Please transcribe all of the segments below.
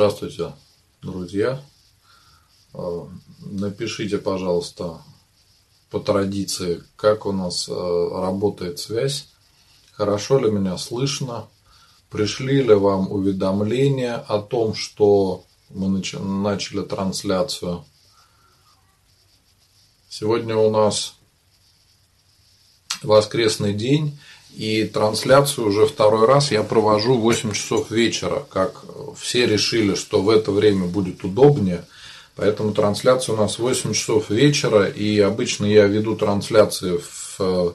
Здравствуйте, друзья. Э, напишите, пожалуйста, по традиции, как у нас э, работает связь, хорошо ли меня слышно, пришли ли вам уведомления о том, что мы начали трансляцию. Сегодня у нас воскресный день, и трансляцию уже второй раз я провожу в 8 часов вечера, как все решили, что в это время будет удобнее. Поэтому трансляция у нас 8 часов вечера, и обычно я веду трансляции в э,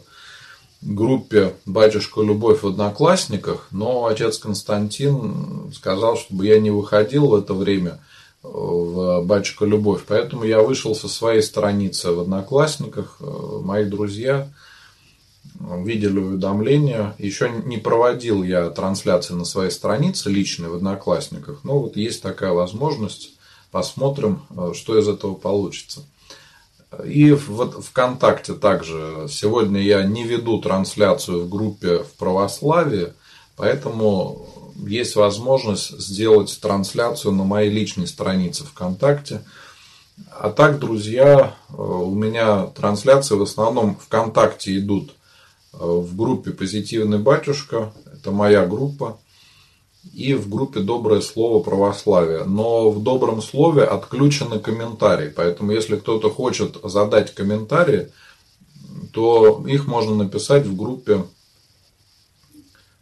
группе «Батюшка Любовь» в Одноклассниках, но отец Константин сказал, чтобы я не выходил в это время в «Батюшка Любовь», поэтому я вышел со своей страницы в Одноклассниках. Э, мои друзья – видели уведомления. Еще не проводил я трансляции на своей странице личной в Одноклассниках, но вот есть такая возможность. Посмотрим, э, что из этого получится. И в ВКонтакте также. Сегодня я не веду трансляцию в группе в православии, поэтому есть возможность сделать трансляцию на моей личной странице ВКонтакте. А так, друзья, э, у меня трансляции в основном ВКонтакте идут в группе «Позитивный батюшка», это моя группа, и в группе «Доброе слово православия». Но в «Добром слове» отключены комментарии, поэтому если кто-то хочет задать комментарии, то их можно написать в группе,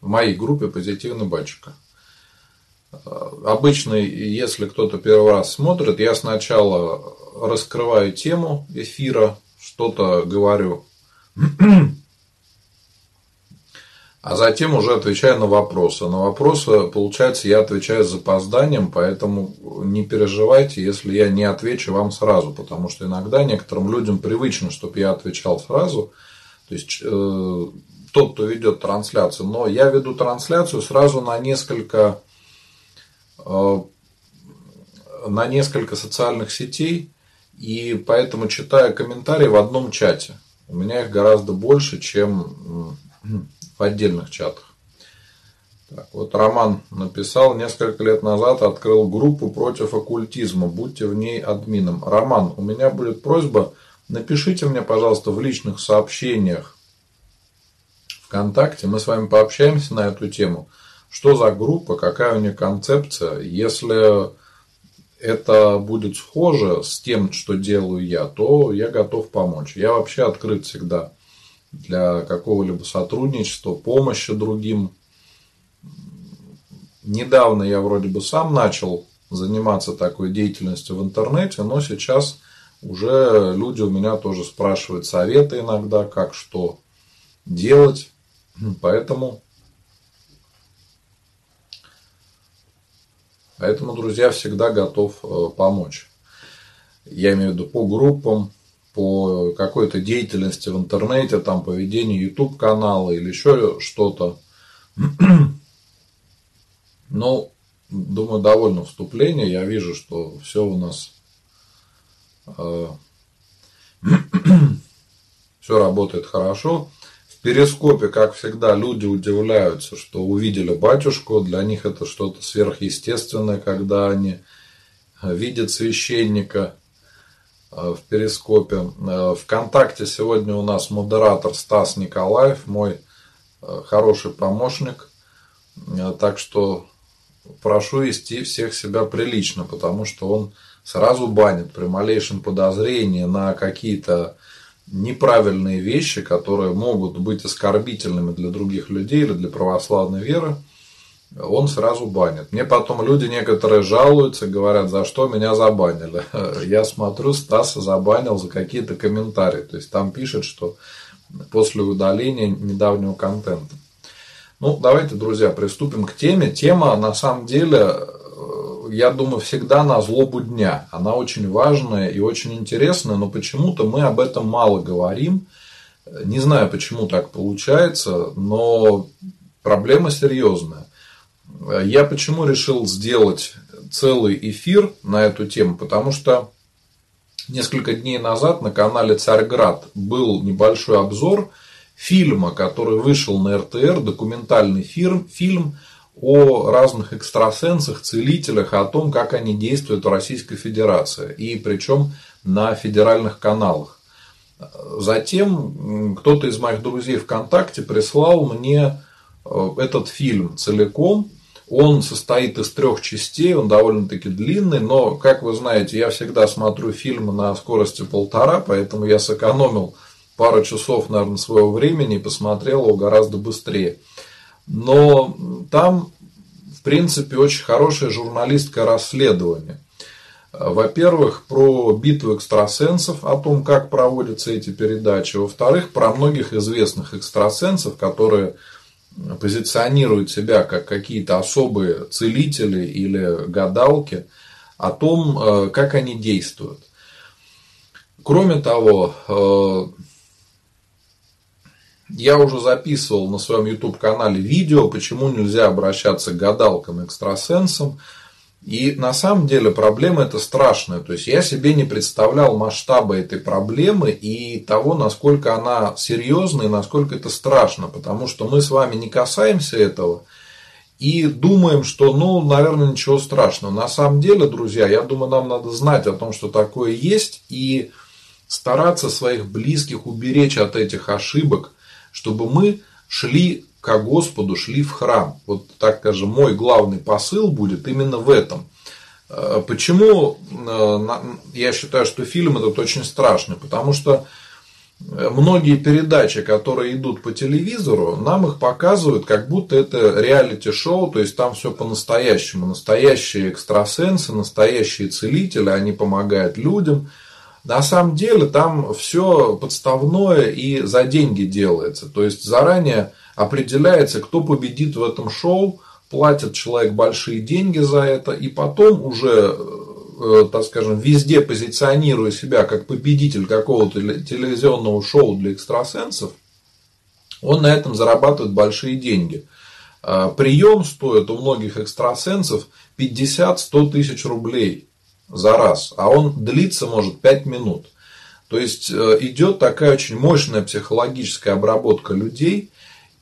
в моей группе «Позитивный батюшка». Обычно, если кто-то первый раз смотрит, я сначала раскрываю тему эфира, что-то говорю а затем уже отвечаю на вопросы. На вопросы, получается, я отвечаю с запозданием, поэтому не переживайте, если я не отвечу вам сразу, потому что иногда некоторым людям привычно, чтобы я отвечал сразу. То есть э, тот, кто ведет трансляцию, но я веду трансляцию сразу на несколько э, на несколько социальных сетей, и поэтому читаю комментарии в одном чате. У меня их гораздо больше, чем в отдельных чатах. Так, вот Роман написал, несколько лет назад открыл группу против оккультизма, будьте в ней админом. Роман, у меня будет просьба, напишите мне, пожалуйста, в личных сообщениях ВКонтакте, мы с вами пообщаемся на эту тему. Что за группа, какая у нее концепция, если это будет схоже с тем, что делаю я, то я готов помочь. Я вообще открыт всегда для какого-либо сотрудничества, помощи другим. Недавно я вроде бы сам начал заниматься такой деятельностью в интернете, но сейчас уже люди у меня тоже спрашивают советы иногда, как что делать. Поэтому, поэтому, друзья, всегда готов э, помочь. Я имею в виду по группам, по какой-то деятельности в интернете, там, по ведению YouTube канала или еще что-то. Ну, думаю, довольно вступление. Я вижу, что все у нас э, все работает хорошо. В перископе, как всегда, люди удивляются, что увидели батюшку. Для них это что-то сверхъестественное, когда они видят священника Э, в Перископе. Э, Вконтакте сегодня у нас модератор Стас Николаев, мой э, хороший помощник. Так что прошу вести всех себя прилично, потому что он сразу банит при малейшем подозрении на какие-то неправильные вещи, которые могут быть оскорбительными для других людей или для православной веры он сразу банит. Мне потом люди некоторые жалуются, говорят, за что меня забанили. Я смотрю, Стаса забанил за какие-то комментарии. То есть там пишет, что после удаления недавнего контента. Ну, давайте, друзья, приступим к теме. Тема, на самом деле, э, я думаю, всегда на злобу дня. Она очень важная и очень интересная, но почему-то мы об этом мало говорим. Не знаю, почему так получается, но проблема серьезная. Я почему решил сделать целый эфир на эту тему? Потому что несколько дней назад на канале Царьград был небольшой обзор фильма, который вышел на РТР, документальный фильм, фильм о разных экстрасенсах, целителях, о том, как они действуют в Российской Федерации. И причем на федеральных каналах. Затем кто-то из моих друзей ВКонтакте прислал мне э, этот фильм целиком. Он состоит из трех частей, он довольно-таки длинный, но, как вы знаете, я всегда смотрю фильмы на скорости полтора, поэтому я сэкономил пару часов, наверное, своего времени и посмотрел его гораздо быстрее. Но там, в принципе, очень хорошее журналистское расследование. Во-первых, про битву экстрасенсов, о том, как проводятся эти передачи. Во-вторых, про многих известных экстрасенсов, которые позиционируют себя как какие-то особые целители или гадалки, о том, э, как они действуют. Кроме того, э, я уже записывал на своем YouTube канале видео, почему нельзя обращаться к гадалкам, экстрасенсам. И на самом деле проблема это страшная. То есть я себе не представлял масштаба этой проблемы и того, насколько она серьезная и насколько это страшно. Потому что мы с вами не касаемся этого и думаем, что, ну, наверное, ничего страшного. На самом деле, друзья, я думаю, нам надо знать о том, что такое есть и стараться своих близких уберечь от этих ошибок, чтобы мы шли ко Господу, шли в храм. Вот так скажем, мой главный посыл будет именно в этом. Э, почему э, я считаю, что фильм этот очень страшный? Потому что э, многие передачи, которые идут по телевизору, нам их показывают, как будто это реалити-шоу, то есть там все по-настоящему. Настоящие экстрасенсы, настоящие целители, они помогают людям – на самом деле там все подставное и за деньги делается. То есть заранее определяется, кто победит в этом шоу, платит человек большие деньги за это, и потом уже, э, так скажем, везде позиционируя себя как победитель какого-то телевизионного шоу для экстрасенсов, он на этом зарабатывает большие деньги. А прием стоит у многих экстрасенсов 50-100 тысяч рублей за раз, а он длится может 5 минут. То есть э, идет такая очень мощная психологическая обработка людей,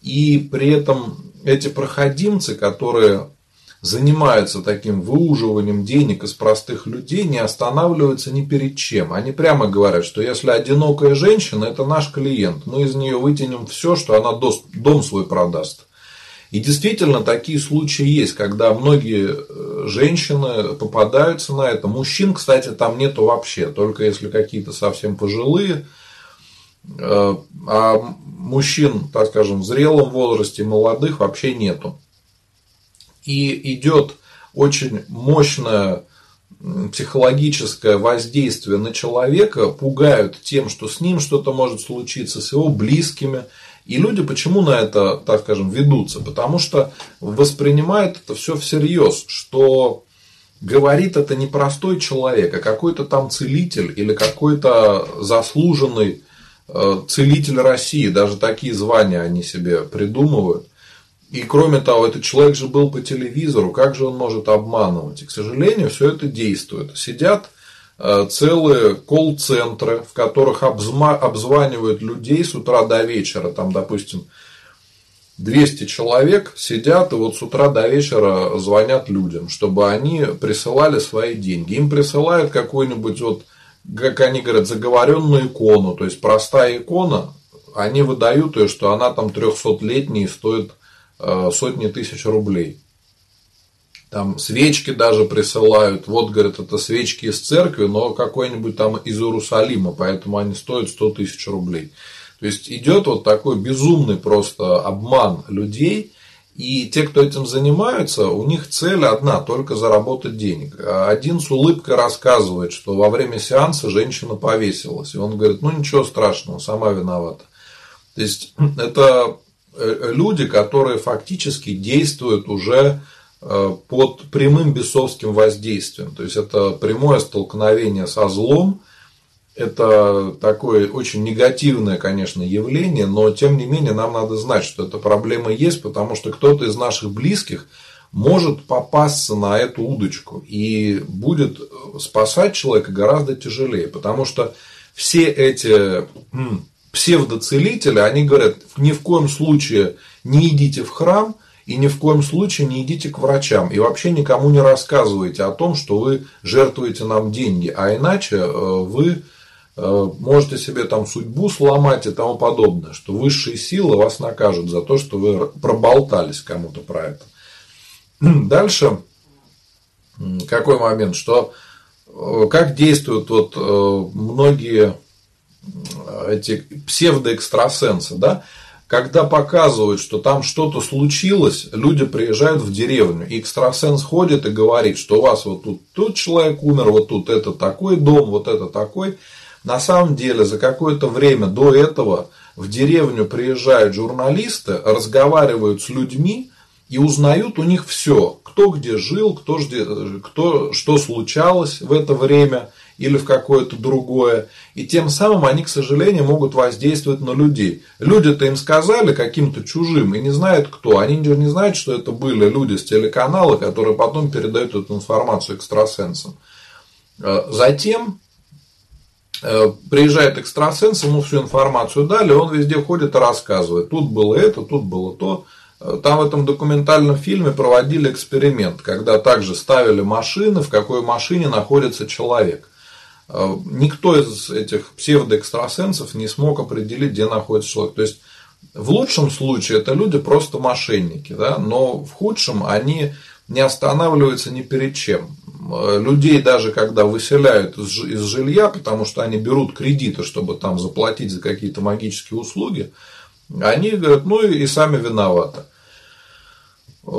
и при этом эти проходимцы, которые занимаются таким выуживанием денег из простых людей, не останавливаются ни перед чем. Они прямо говорят, что если одинокая женщина, это наш клиент, мы из нее вытянем все, что она дом свой продаст. И действительно такие случаи есть, когда многие э, женщины попадаются на это. Мужчин, кстати, там нету вообще, только если какие-то совсем пожилые. Э, а мужчин, так скажем, в зрелом возрасте, молодых вообще нету. И идет очень мощное психологическое воздействие на человека, пугают тем, что с ним что-то может случиться, с его близкими – и люди почему на это, так скажем, ведутся? Потому что воспринимают это все всерьез, что говорит это не простой человек, а какой-то там целитель или какой-то заслуженный целитель России. Даже такие звания они себе придумывают. И кроме того, этот человек же был по телевизору, как же он может обманывать? И, к сожалению, все это действует. Сидят Э, целые колл-центры, в которых обзванивают людей с утра до вечера. Там, допустим, 200 человек сидят и вот с утра до вечера звонят людям, чтобы они присылали свои деньги. Им присылают какую-нибудь, вот, как они говорят, заговоренную икону. То есть простая икона, они выдают ее, что она там 300-летняя и стоит э, сотни тысяч рублей. Там свечки даже присылают. Вот, говорят, это свечки из церкви, но какой-нибудь там из Иерусалима, поэтому они стоят 100 тысяч рублей. То есть идет вот такой безумный просто обман людей. И те, кто этим занимаются, у них цель одна, только заработать денег. Один с улыбкой рассказывает, что во время сеанса женщина повесилась. И он говорит, ну ничего страшного, сама виновата. То есть это э, люди, которые фактически действуют уже Э, под прямым бесовским воздействием. То есть это прямое столкновение со злом. Это такое очень негативное, конечно, явление, но тем не менее нам надо знать, что эта проблема есть, потому что кто-то из наших близких может попасться на эту удочку и будет спасать человека гораздо тяжелее, потому что все эти псевдоцелители, они говорят, ни в коем случае не идите в храм – И ни в коем случае не идите к врачам. И вообще никому не рассказывайте о том, что вы жертвуете нам деньги. А иначе э, вы можете себе там судьбу сломать и тому подобное. Что высшие силы вас накажут за то, что вы проболтались кому-то про это. Дальше какой момент, что э, как действуют вот многие эти псевдоэкстрасенсы, да, когда показывают, что там что-то случилось, люди приезжают в деревню, и экстрасенс ходит и говорит, что у вас вот тут, тут человек умер, вот тут это такой дом, вот это такой. На самом деле, за какое-то время до этого в деревню приезжают журналисты, разговаривают с людьми и узнают у них все, кто где жил, кто, кто что случалось в это время – или в какое-то другое. И тем самым они, к сожалению, могут воздействовать на людей. Люди-то им сказали каким-то чужим и не знают кто. Они не знают, что это были люди с телеканала, которые потом передают эту информацию экстрасенсам. Э, затем приезжает экстрасенс, ему всю информацию дали, он везде ходит и рассказывает. Тут было это, тут было то. Э, там в этом документальном фильме проводили эксперимент, когда также ставили машины, в какой машине находится человек. Э, никто из этих псевдоэкстрасенсов не смог определить, где находится человек. То есть, в лучшем случае это люди просто мошенники, да, но в худшем они не останавливаются ни перед чем. Э, людей даже когда выселяют из жилья, потому что они берут кредиты, чтобы там заплатить за какие-то магические услуги, они говорят, ну и сами виноваты.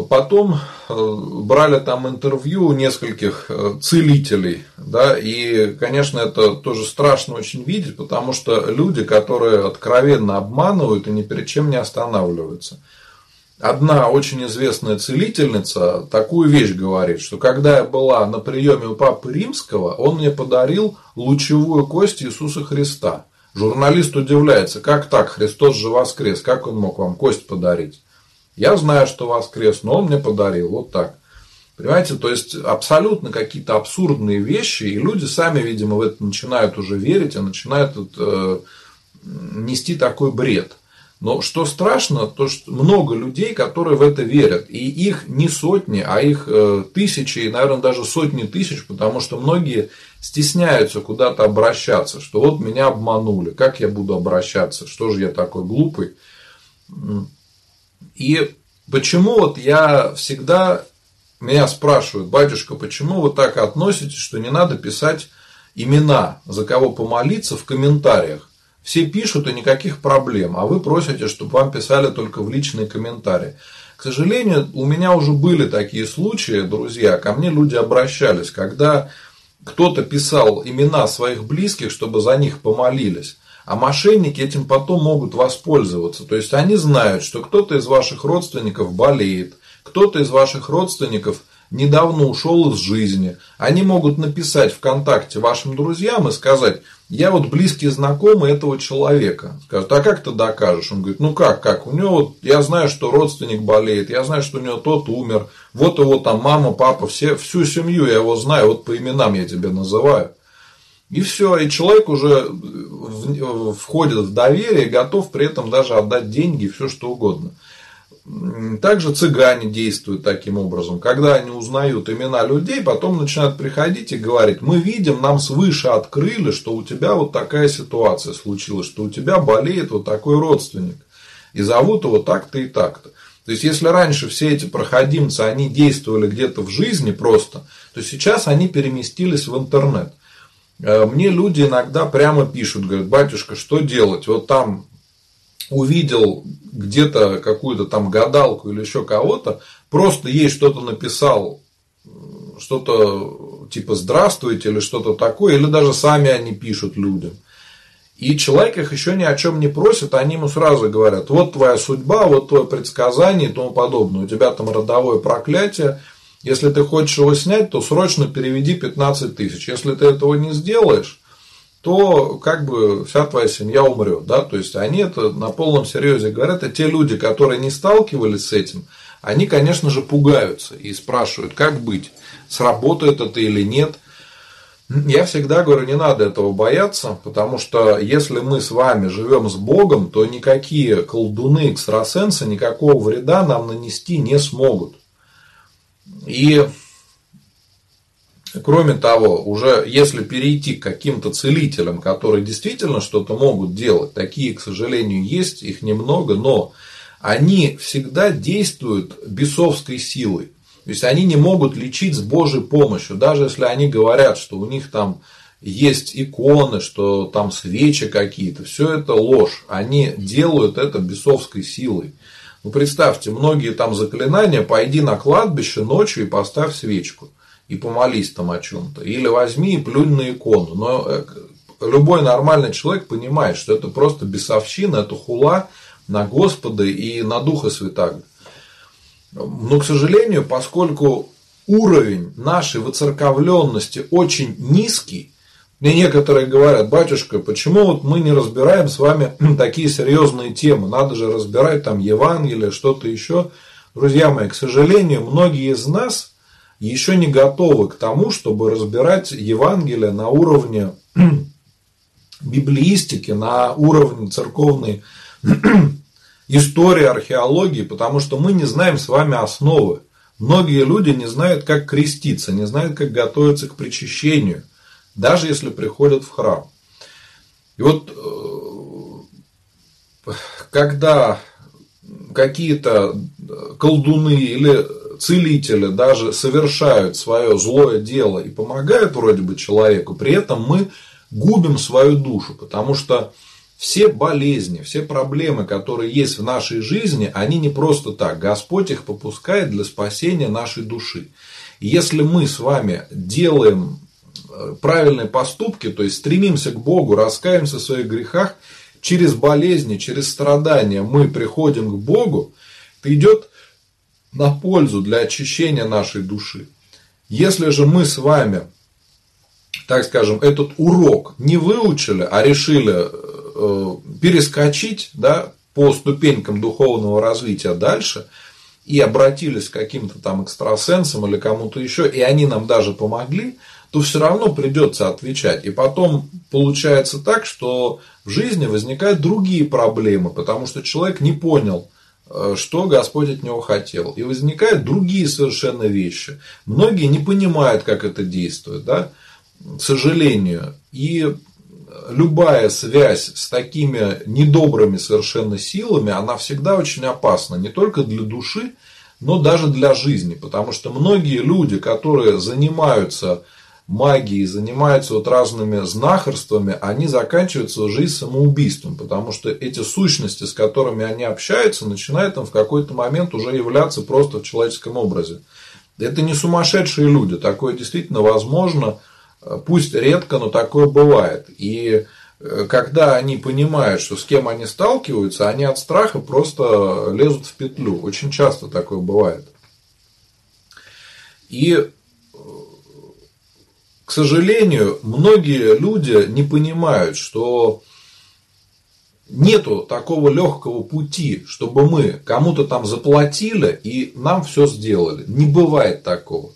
Потом э, брали там интервью нескольких э, целителей, да, и, конечно, это тоже страшно очень видеть, потому что люди, которые откровенно обманывают и ни перед чем не останавливаются. Одна очень известная целительница такую вещь говорит, что когда я была на приеме у Папы Римского, он мне подарил лучевую кость Иисуса Христа. Журналист удивляется, как так, Христос же воскрес, как он мог вам кость подарить? Я знаю, что воскрес, но он мне подарил. Вот так. Понимаете, то есть абсолютно какие-то абсурдные вещи, и люди сами, видимо, в это начинают уже верить и начинают э, нести такой бред. Но что страшно, то что много людей, которые в это верят. И их не сотни, а их э, тысячи, и, наверное, даже сотни тысяч, потому что многие стесняются куда-то обращаться, что вот меня обманули, как я буду обращаться, что же я такой глупый. И почему вот я всегда, меня спрашивают, батюшка, почему вы так относитесь, что не надо писать имена, за кого помолиться в комментариях? Все пишут и никаких проблем, а вы просите, чтобы вам писали только в личные комментарии. К сожалению, у меня уже были такие случаи, друзья, ко мне люди обращались, когда кто-то писал имена своих близких, чтобы за них помолились. А мошенники этим потом могут воспользоваться. То есть они знают, что кто-то из ваших родственников болеет, кто-то из ваших родственников недавно ушел из жизни. Они могут написать ВКонтакте вашим друзьям и сказать, я вот близкий знакомый этого человека. Скажут, а как ты докажешь? Он говорит, ну как, как? У него вот, я знаю, что родственник болеет, я знаю, что у него тот умер, вот его там мама, папа, все, всю семью я его знаю, вот по именам я тебя называю. И все, и человек уже входит в доверие, готов при этом даже отдать деньги, все что угодно. Также цыгане действуют таким образом. Когда они узнают имена людей, потом начинают приходить и говорить, мы видим, нам свыше открыли, что у тебя вот такая ситуация случилась, что у тебя болеет вот такой родственник. И зовут его так-то и так-то. То есть, если раньше все эти проходимцы, они действовали где-то в жизни просто, то сейчас они переместились в интернет. Э, мне люди иногда прямо пишут, говорят, батюшка, что делать? Вот там увидел где-то какую-то там гадалку или еще кого-то, просто ей что-то написал, что-то типа здравствуйте или что-то такое, или даже сами они пишут людям. И человек их еще ни о чем не просит, они ему сразу говорят, вот твоя судьба, вот твое предсказание и тому подобное. У тебя там родовое проклятие, если ты хочешь его снять, то срочно переведи 15 тысяч. Если ты этого не сделаешь, то как бы вся твоя семья умрет. Да? То есть они это на полном серьезе говорят. А те люди, которые не сталкивались с этим, они, конечно же, пугаются и спрашивают, как быть, сработает это или нет. Я всегда говорю, не надо этого бояться, потому что если мы с вами живем с Богом, то никакие колдуны, экстрасенсы никакого вреда нам нанести не смогут. И кроме того, уже если перейти к каким-то целителям, которые действительно что-то могут делать, такие, к сожалению, есть, их немного, но они всегда действуют бесовской силой. То есть они не могут лечить с Божьей помощью, даже если они говорят, что у них там есть иконы, что там свечи какие-то, все это ложь. Они делают это бесовской силой. Ну, представьте, многие там заклинания, пойди на кладбище ночью и поставь свечку. И помолись там о чем-то. Или возьми и плюнь на икону. Но э, любой нормальный человек понимает, что это просто бесовщина, это хула на Господа и на Духа Святаго. Но, к сожалению, поскольку уровень нашей выцерковленности очень низкий, мне некоторые говорят, батюшка, почему вот мы не разбираем с вами такие серьезные темы? Надо же разбирать там Евангелие, что-то еще. Друзья мои, к сожалению, многие из нас еще не готовы к тому, чтобы разбирать Евангелие на уровне библиистики, на уровне церковной истории, археологии, потому что мы не знаем с вами основы. Многие люди не знают, как креститься, не знают, как готовиться к причащению, даже если приходят в храм. И вот э, когда какие-то колдуны или целители даже совершают свое злое дело и помогают вроде бы человеку, при этом мы губим свою душу, потому что все болезни, все проблемы, которые есть в нашей жизни, они не просто так. Господь их попускает для спасения нашей души. И если мы с вами делаем э, правильные поступки, то есть стремимся к Богу, раскаемся в своих грехах, через болезни, через страдания мы приходим к Богу, это идет на пользу для очищения нашей души. Если же мы с вами, так скажем, этот урок не выучили, а решили Э, перескочить да, по ступенькам духовного развития дальше и обратились к каким-то там экстрасенсам или кому-то еще, и они нам даже помогли, то все равно придется отвечать. И потом получается так, что в жизни возникают другие проблемы, потому что человек не понял, что Господь от него хотел. И возникают другие совершенно вещи. Многие не понимают, как это действует, да, к сожалению. И любая связь с такими недобрыми совершенно силами, она всегда очень опасна. Не только для души, но даже для жизни. Потому что многие люди, которые занимаются магией, занимаются вот разными знахарствами, они заканчивают свою жизнь самоубийством. Потому что эти сущности, с которыми они общаются, начинают там в какой-то момент уже являться просто в человеческом образе. Это не сумасшедшие люди. Такое действительно возможно – Пусть редко, но такое бывает. И э, когда они понимают, что с кем они сталкиваются, они от страха просто лезут в петлю. Очень часто такое бывает. И, э, к сожалению, многие люди не понимают, что нету такого легкого пути, чтобы мы кому-то там заплатили и нам все сделали. Не бывает такого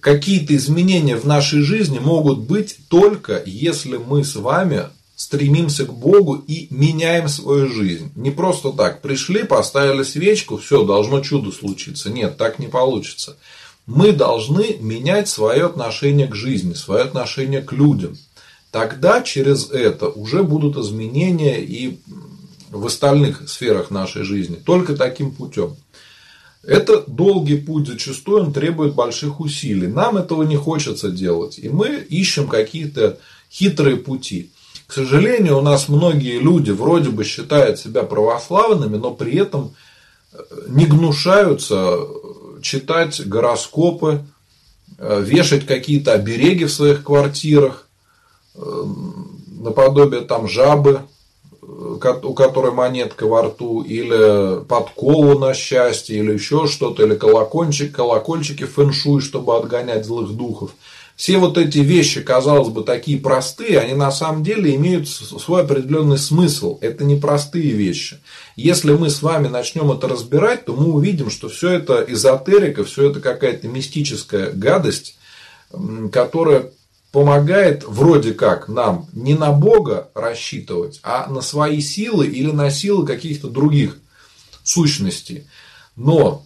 какие-то изменения в нашей жизни могут быть только если мы с вами стремимся к Богу и меняем свою жизнь. Не просто так, пришли, поставили свечку, все, должно чудо случиться. Нет, так не получится. Мы должны менять свое отношение к жизни, свое отношение к людям. Тогда через это уже будут изменения и в остальных сферах нашей жизни. Только таким путем. Это долгий путь, зачастую он требует больших усилий. Нам этого не хочется делать. И мы ищем какие-то хитрые пути. К сожалению, у нас многие люди вроде бы считают себя православными, но при этом э, не гнушаются читать гороскопы, э, вешать какие-то обереги в своих квартирах, э, наподобие там жабы, у которой монетка во рту, или подкову на счастье, или еще что-то, или колокольчик, колокольчики фэншуй, чтобы отгонять злых духов. Все вот эти вещи, казалось бы, такие простые, они на самом деле имеют свой определенный смысл. Это не простые вещи. Если мы с вами начнем это разбирать, то мы увидим, что все это эзотерика, все это какая-то мистическая гадость, которая помогает вроде как нам не на Бога рассчитывать, а на свои силы или на силы каких-то других сущностей. Но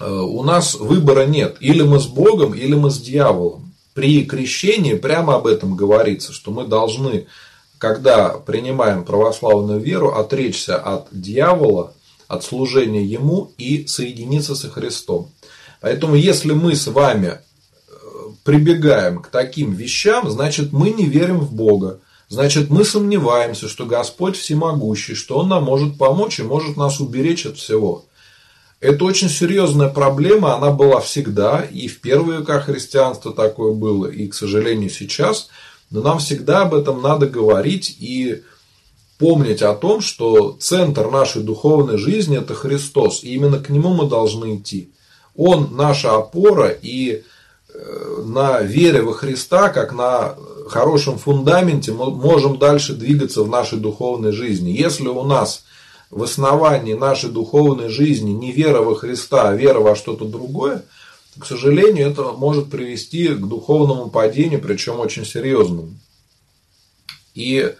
у нас выбора нет. Или мы с Богом, или мы с дьяволом. При крещении прямо об этом говорится, что мы должны, когда принимаем православную веру, отречься от дьявола, от служения ему и соединиться со Христом. Поэтому, если мы с вами э, прибегаем к таким вещам, значит, мы не верим в Бога. Значит, мы сомневаемся, что Господь всемогущий, что Он нам может помочь и может нас уберечь от всего. Это очень серьезная проблема, она была всегда, и в первые века христианства такое было, и, к сожалению, сейчас. Но нам всегда об этом надо говорить и помнить о том, что центр нашей духовной жизни – это Христос, и именно к Нему мы должны идти. Он наша опора, и э, на вере во Христа, как на хорошем фундаменте мы можем дальше двигаться в нашей духовной жизни. Если у нас в основании нашей духовной жизни не вера во Христа, а вера во что-то другое, к сожалению, это может привести к духовному падению, причем очень серьезному. И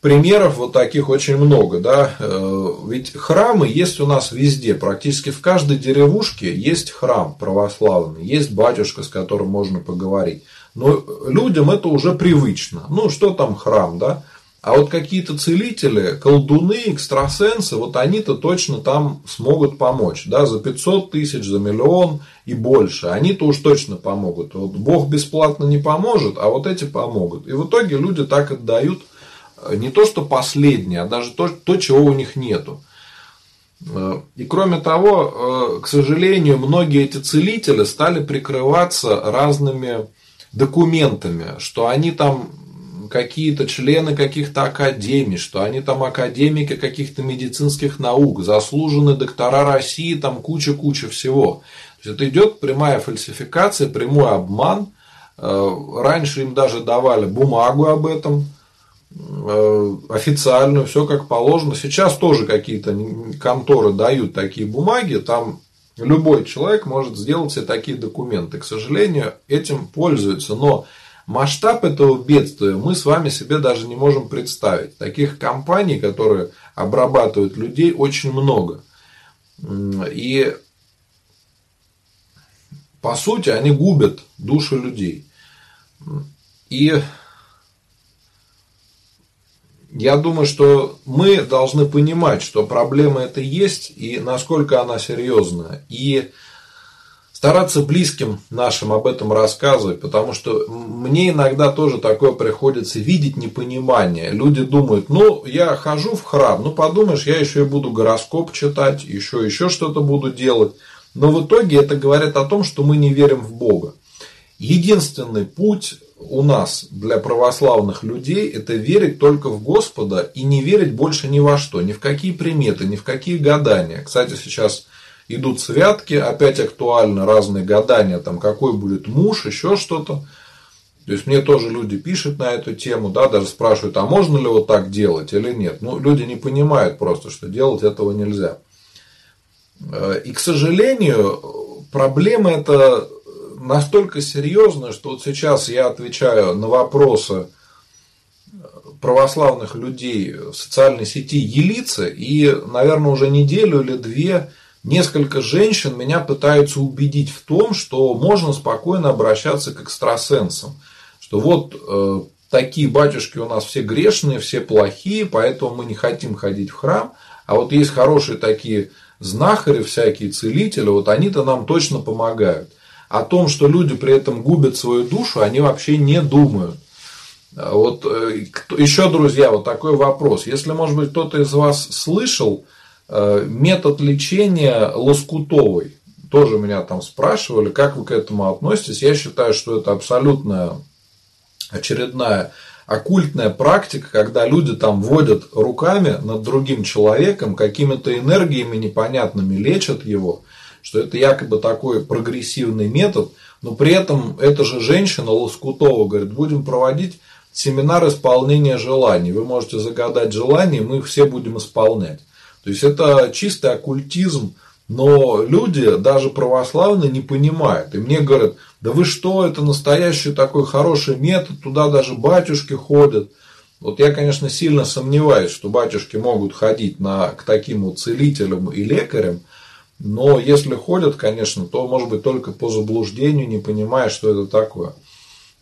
примеров вот таких очень много, да, э, ведь храмы есть у нас везде, практически в каждой деревушке есть храм православный, есть батюшка, с которым можно поговорить. Но людям это уже привычно. Ну, что там храм, да? А вот какие-то целители, колдуны, экстрасенсы, вот они-то точно там смогут помочь. Да, за 500 тысяч, за миллион и больше. Они-то уж точно помогут. Вот Бог бесплатно не поможет, а вот эти помогут. И в итоге люди так отдают Э, не то, что последнее, а даже то, то чего у них нету. Э, и кроме того, э, к сожалению, многие эти целители стали прикрываться разными документами, что они там какие-то члены каких-то академий, что они там академики каких-то медицинских наук, заслуженные доктора России, там куча-куча всего. То есть это идет прямая фальсификация, прямой обман. Раньше им даже давали бумагу об этом, Э, официальную, все как положено. Сейчас тоже какие-то конторы дают такие бумаги, там любой человек может сделать себе такие документы. К сожалению, этим пользуются, но масштаб этого бедствия мы с вами себе даже не можем представить. Таких компаний, которые обрабатывают людей, очень много. И по сути они губят души людей. И я думаю, что мы должны понимать, что проблема это есть и насколько она серьезная. И стараться близким нашим об этом рассказывать, потому что мне иногда тоже такое приходится видеть непонимание. Люди думают, ну, я хожу в храм, ну, подумаешь, я еще и буду гороскоп читать, еще, еще что-то буду делать. Но в итоге это говорит о том, что мы не верим в Бога. Единственный путь у нас для православных людей это верить только в Господа и не верить больше ни во что, ни в какие приметы, ни в какие гадания. Кстати, сейчас идут святки, опять актуально разные гадания, там какой будет муж, еще что-то. То есть мне тоже люди пишут на эту тему, да, даже спрашивают, а можно ли вот так делать или нет. Ну, люди не понимают просто, что делать этого нельзя. Э, и, к сожалению, проблема это настолько серьезно, что вот сейчас я отвечаю на вопросы православных людей в социальной сети Елицы, и, наверное, уже неделю или две несколько женщин меня пытаются убедить в том, что можно спокойно обращаться к экстрасенсам. Что вот э, такие батюшки у нас все грешные, все плохие, поэтому мы не хотим ходить в храм. А вот есть хорошие такие знахари, всякие целители, вот они-то нам точно помогают о том, что люди при этом губят свою душу, они вообще не думают. Вот э, еще, друзья, вот такой вопрос. Если, может быть, кто-то из вас слышал метод лечения лоскутовый, тоже меня там спрашивали, как вы к этому относитесь. Я считаю, что это абсолютная очередная оккультная практика, когда люди там водят руками над другим человеком, какими-то энергиями непонятными лечат его – что это якобы такой прогрессивный метод, но при этом эта же женщина Лоскутова говорит, будем проводить семинар исполнения желаний. Вы можете загадать желания, мы их все будем исполнять. То есть это чистый оккультизм, Но люди, даже православные, не понимают. И мне говорят, да вы что, это настоящий такой хороший метод, туда даже батюшки ходят. Вот я, конечно, сильно сомневаюсь, что батюшки могут ходить на, к таким вот целителям и лекарям, но если ходят, конечно, то может быть только по заблуждению, не понимая, что это такое.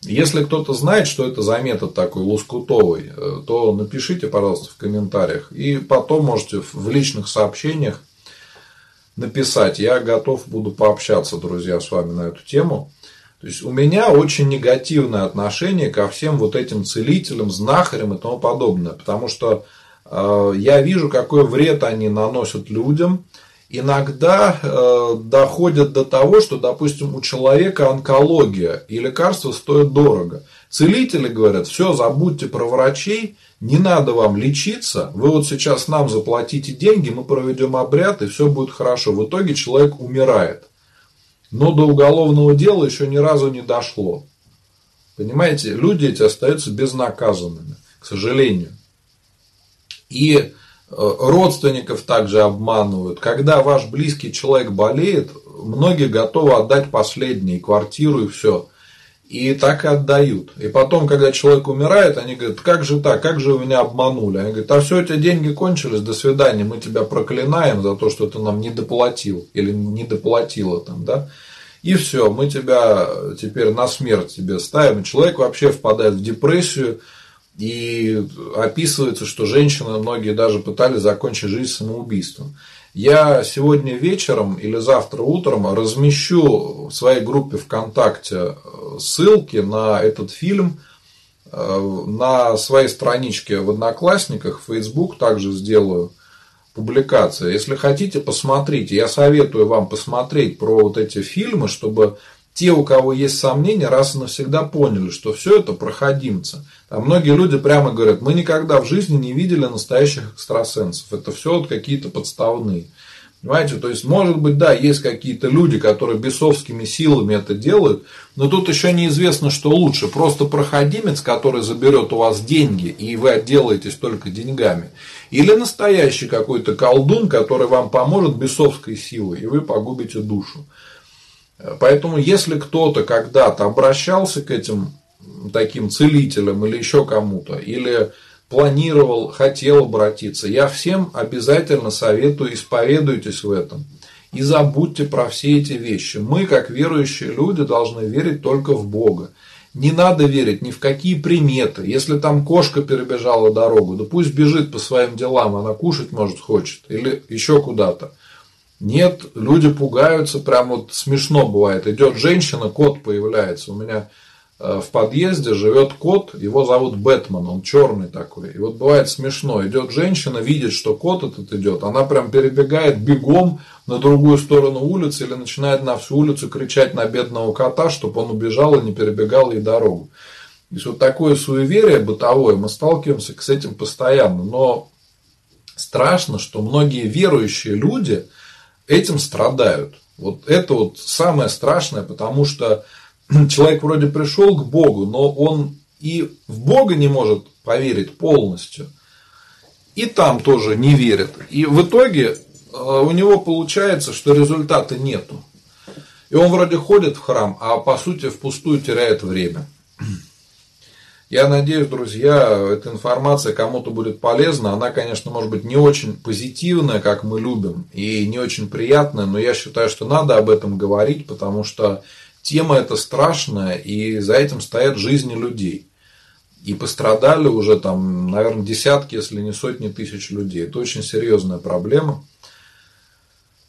Если кто-то знает, что это за метод такой лоскутовый, э, то напишите, пожалуйста, в комментариях. И потом можете в личных сообщениях написать. Я готов буду пообщаться, друзья, с вами на эту тему. То есть у меня очень негативное отношение ко всем вот этим целителям, знахарям и тому подобное. Потому что э, я вижу, какой вред они наносят людям иногда э, доходят до того, что, допустим, у человека онкология и лекарства стоят дорого. Целители говорят, все, забудьте про врачей, не надо вам лечиться, вы вот сейчас нам заплатите деньги, мы проведем обряд, и все будет хорошо. В итоге человек умирает. Но до уголовного дела еще ни разу не дошло. Понимаете, люди эти остаются безнаказанными, к сожалению. И родственников также обманывают. Когда ваш близкий человек болеет, многие готовы отдать последние, квартиру и все. И так и отдают. И потом, когда человек умирает, они говорят, как же так, как же вы меня обманули? Они говорят, а все, эти деньги кончились, до свидания, мы тебя проклинаем за то, что ты нам не доплатил или не доплатила там, да? И все, мы тебя теперь на смерть тебе ставим. Человек вообще впадает в депрессию, и описывается, что женщины, многие даже пытались закончить жизнь самоубийством. Я сегодня вечером или завтра утром размещу в своей группе ВКонтакте э, ссылки на этот фильм э, на своей страничке в Одноклассниках, в Facebook также сделаю публикацию. Если хотите, посмотрите. Я советую вам посмотреть про вот эти фильмы, чтобы те, у кого есть сомнения, раз и навсегда поняли, что все это проходимцы. А многие люди прямо говорят, мы никогда в жизни не видели настоящих экстрасенсов. Это все вот какие-то подставные. Понимаете, то есть, может быть, да, есть какие-то люди, которые бесовскими силами это делают, но тут еще неизвестно, что лучше. Просто проходимец, который заберет у вас деньги, и вы отделаетесь только деньгами. Или настоящий какой-то колдун, который вам поможет бесовской силой, и вы погубите душу. Поэтому, если кто-то когда-то обращался к этим таким целителям или еще кому-то, или планировал, хотел обратиться, я всем обязательно советую, исповедуйтесь в этом. И забудьте про все эти вещи. Мы, как верующие люди, должны верить только в Бога. Не надо верить ни в какие приметы. Если там кошка перебежала дорогу, да пусть бежит по своим делам, она кушать может хочет. Или еще куда-то. Нет, люди пугаются, прям вот смешно бывает. Идет женщина, кот появляется. У меня э, в подъезде живет кот, его зовут Бэтмен, он черный такой. И вот бывает смешно. Идет женщина, видит, что кот этот идет, она прям перебегает бегом на другую сторону улицы или начинает на всю улицу кричать на бедного кота, чтобы он убежал и не перебегал ей дорогу. И вот такое суеверие бытовое, мы сталкиваемся с этим постоянно. Но страшно, что многие верующие люди – этим страдают. Вот это вот самое страшное, потому что человек вроде пришел к Богу, но он и в Бога не может поверить полностью, и там тоже не верит. И в итоге э, у него получается, что результата нету. И он вроде ходит в храм, а по сути впустую теряет время. Я надеюсь, друзья, эта информация кому-то будет полезна. Она, конечно, может быть не очень позитивная, как мы любим, и не очень приятная, но я считаю, что надо об этом говорить, потому что тема эта страшная, и за этим стоят жизни людей. И пострадали уже там, наверное, десятки, если не сотни тысяч людей. Это очень серьезная проблема.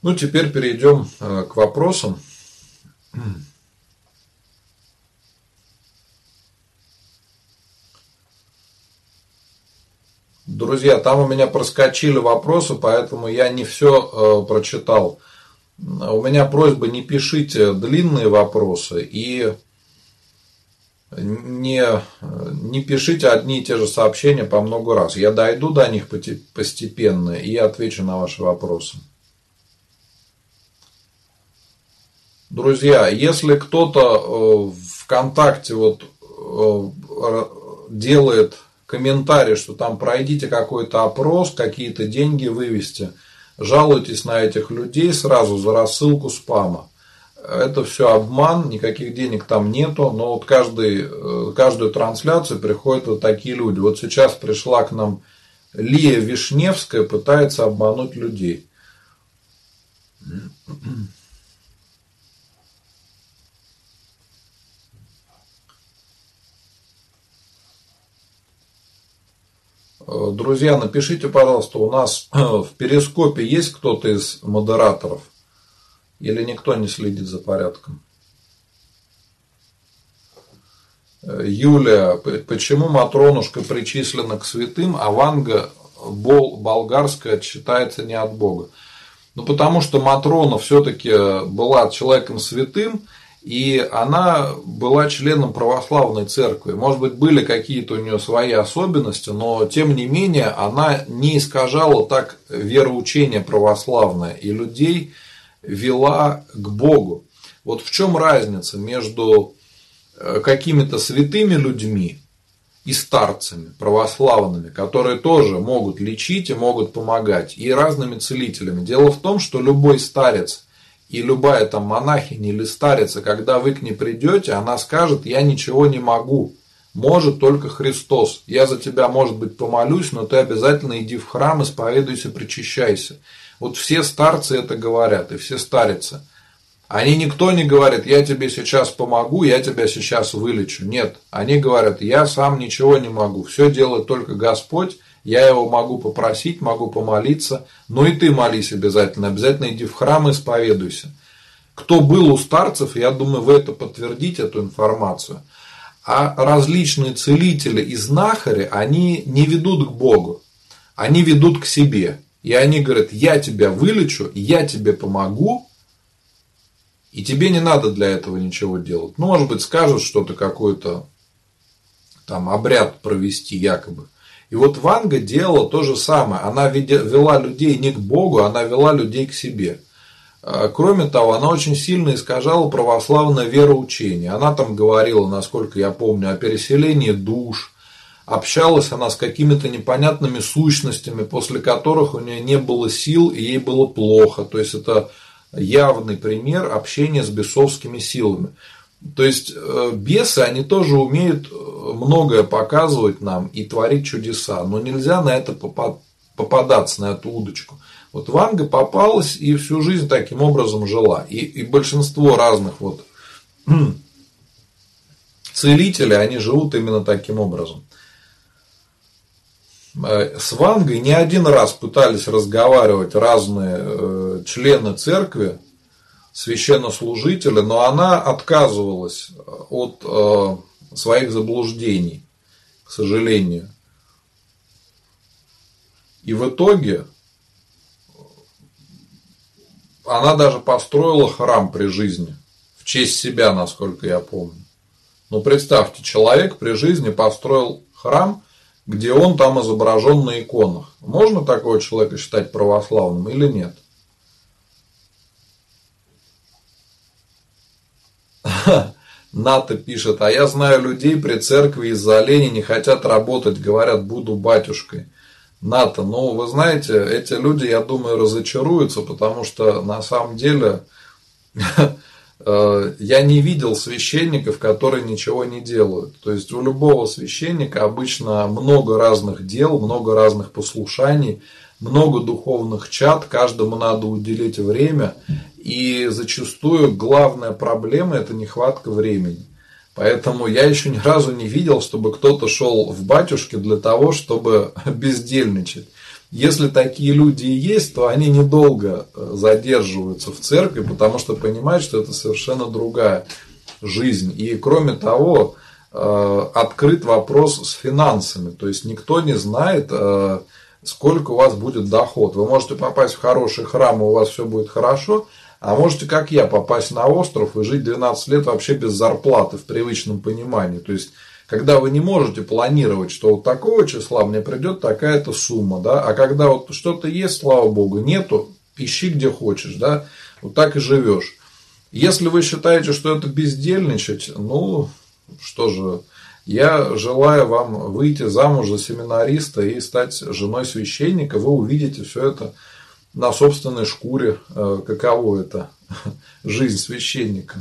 Ну, теперь перейдем э, к вопросам. Друзья, там у меня проскочили вопросы, поэтому я не все э, прочитал. У меня просьба, не пишите длинные вопросы и не, не пишите одни и те же сообщения по много раз. Я дойду до них постепенно и отвечу на ваши вопросы. Друзья, если кто-то э, ВКонтакте вот э, делает комментарий, что там пройдите какой-то опрос, какие-то деньги вывести. жалуетесь на этих людей сразу за рассылку спама. Это все обман, никаких денег там нету, но вот каждый, э, каждую трансляцию приходят вот такие люди. Вот сейчас пришла к нам Лия Вишневская, пытается обмануть людей. Друзья, напишите, пожалуйста, у нас в перископе есть кто-то из модераторов? Или никто не следит за порядком? Э, Юлия, почему Матронушка причислена к святым, а Ванга бол, болгарская считается не от Бога? Ну, потому что Матрона все-таки была человеком святым, и она была членом православной церкви. Может быть, были какие-то у нее свои особенности, но тем не менее она не искажала так вероучение православное и людей вела к Богу. Вот в чем разница между э, какими-то святыми людьми и старцами православными, которые тоже могут лечить и могут помогать, и разными целителями. Дело в том, что любой старец и любая там монахиня или старица, когда вы к ней придете, она скажет, я ничего не могу, может только Христос. Я за тебя, может быть, помолюсь, но ты обязательно иди в храм, исповедуйся, причащайся. Вот все старцы это говорят, и все старицы. Они никто не говорит, я тебе сейчас помогу, я тебя сейчас вылечу. Нет, они говорят, я сам ничего не могу, все делает только Господь, я его могу попросить, могу помолиться, но и ты молись обязательно, обязательно иди в храм и исповедуйся. Кто был у старцев, я думаю, вы это подтвердите, эту информацию. А различные целители и знахари, они не ведут к Богу, они ведут к себе. И они говорят, я тебя вылечу, я тебе помогу, и тебе не надо для этого ничего делать. Ну, может быть, скажут что-то, какой-то там обряд провести якобы. И вот Ванга делала то же самое. Она вела людей не к Богу, она вела людей к себе. А, кроме того, она очень сильно искажала православное вероучение. Она там говорила, насколько я помню, о переселении душ. Общалась она с какими-то непонятными сущностями, после которых у нее не было сил и ей было плохо. То есть это явный пример общения с бесовскими силами. То есть э, бесы, они тоже умеют э, многое показывать нам и творить чудеса, но нельзя на это попадаться, на эту удочку. Вот Ванга попалась и всю жизнь таким образом жила. И, и большинство разных вот целителей, они живут именно таким образом. Э, с Вангой не один раз пытались разговаривать разные члены церкви, священнослужителя, но она отказывалась от э, своих заблуждений, к сожалению. И в итоге она даже построила храм при жизни, в честь себя, насколько я помню. Но представьте, человек при жизни построил храм, где он там изображен на иконах. Можно такого человека считать православным или нет? НАТО пишет, а я знаю людей при церкви из-за оленей не хотят работать, говорят, буду батюшкой. НАТО, ну, вы знаете, эти люди, я думаю, разочаруются, потому что на самом деле э, я не видел священников, которые ничего не делают. То есть у любого священника обычно много разных дел, много разных послушаний, много духовных чат, каждому надо уделить время, и зачастую главная проблема – это нехватка времени. Поэтому я еще ни разу не видел, чтобы кто-то шел в батюшки для того, чтобы бездельничать. Если такие люди и есть, то они недолго э, задерживаются в церкви, потому что понимают, что это совершенно другая жизнь. И кроме того, э, открыт вопрос с финансами. То есть никто не знает, э, сколько у вас будет доход. Вы можете попасть в хороший храм, и у вас все будет хорошо, а можете, как я, попасть на остров и жить 12 лет вообще без зарплаты в привычном понимании. То есть, когда вы не можете планировать, что вот такого числа мне придет такая-то сумма, да, а когда вот что-то есть, слава богу, нету, ищи где хочешь, да, вот так и живешь. Если вы считаете, что это бездельничать, ну, что же, я желаю вам выйти замуж за семинариста и стать женой священника. Вы увидите все это на собственной шкуре, э, каково это, жизнь священника.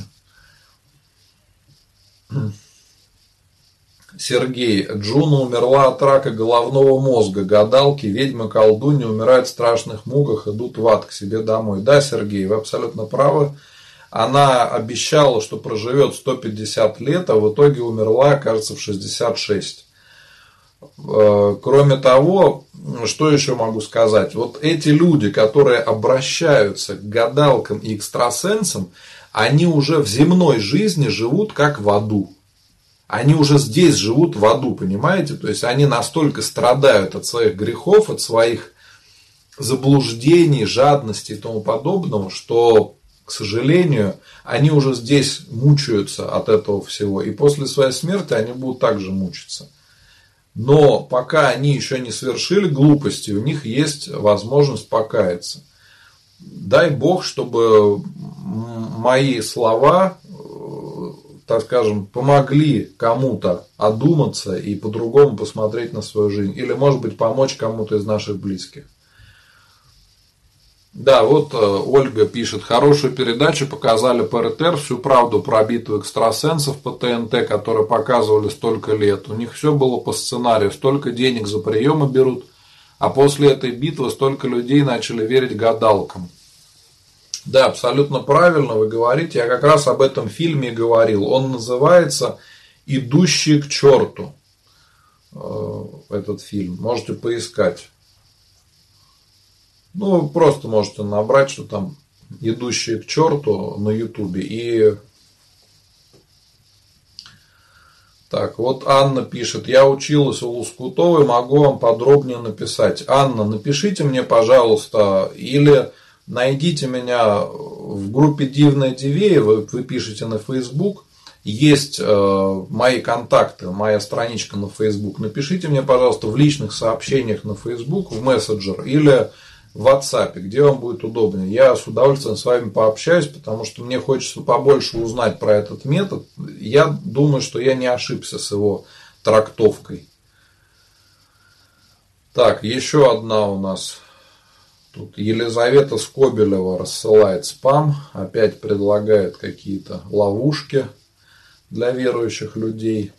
Сергей. Джуна умерла от рака головного мозга. Гадалки, ведьмы, колдунья умирают в страшных муках, идут в ад к себе домой. Да, Сергей, вы абсолютно правы. Она обещала, что проживет 150 лет, а в итоге умерла, кажется, в 66. Э, кроме того, что еще могу сказать? Вот эти люди, которые обращаются к гадалкам и экстрасенсам, они уже в земной жизни живут как в аду. Они уже здесь живут в аду, понимаете? То есть они настолько страдают от своих грехов, от своих заблуждений, жадности и тому подобного, что, к сожалению, они уже здесь мучаются от этого всего. И после своей смерти они будут также мучиться. Но пока они еще не совершили глупости, у них есть возможность покаяться. Дай Бог, чтобы мои слова, э, так скажем, помогли кому-то одуматься и по-другому посмотреть на свою жизнь. Или, может быть, помочь кому-то из наших близких. Да, вот э, Ольга пишет, хорошую передачу показали по РТР, всю правду про битву экстрасенсов по ТНТ, которые показывали столько лет. У них все было по сценарию, столько денег за приемы берут, а после этой битвы столько людей начали верить гадалкам. Да, абсолютно правильно вы говорите, я как раз об этом фильме говорил. Он называется «Идущие к черту». Э, этот фильм, можете поискать. Ну, просто можете набрать, что там идущие к черту на ютубе и так, вот Анна пишет, я училась у Лускутовой, могу вам подробнее написать. Анна, напишите мне, пожалуйста, или найдите меня в группе Дивная Дивея, вы, вы пишете на Facebook, есть э, мои контакты, моя страничка на Facebook. Напишите мне, пожалуйста, в личных сообщениях на Facebook, в мессенджер или в WhatsApp, где вам будет удобнее. Я с удовольствием с вами пообщаюсь, потому что мне хочется побольше узнать про этот метод. Я думаю, что я не ошибся с его трактовкой. Так, еще одна у нас. Тут Елизавета Скобелева рассылает спам, опять предлагает какие-то ловушки для верующих людей.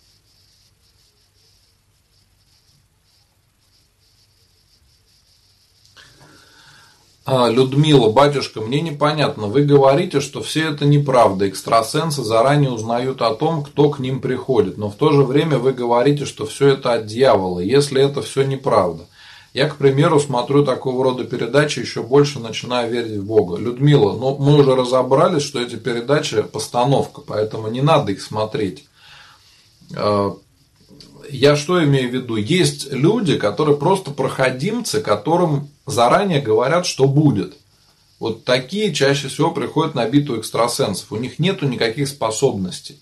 Людмила, батюшка, мне непонятно. Вы говорите, что все это неправда. Экстрасенсы заранее узнают о том, кто к ним приходит. Но в то же время вы говорите, что все это от дьявола, если это все неправда. Я, к примеру, смотрю такого рода передачи, еще больше начинаю верить в Бога. Людмила, ну мы уже разобрались, что эти передачи постановка, поэтому не надо их смотреть. Я что имею в виду? Есть люди, которые просто проходимцы, которым заранее говорят, что будет. Вот такие чаще всего приходят на битву экстрасенсов. У них нету никаких способностей.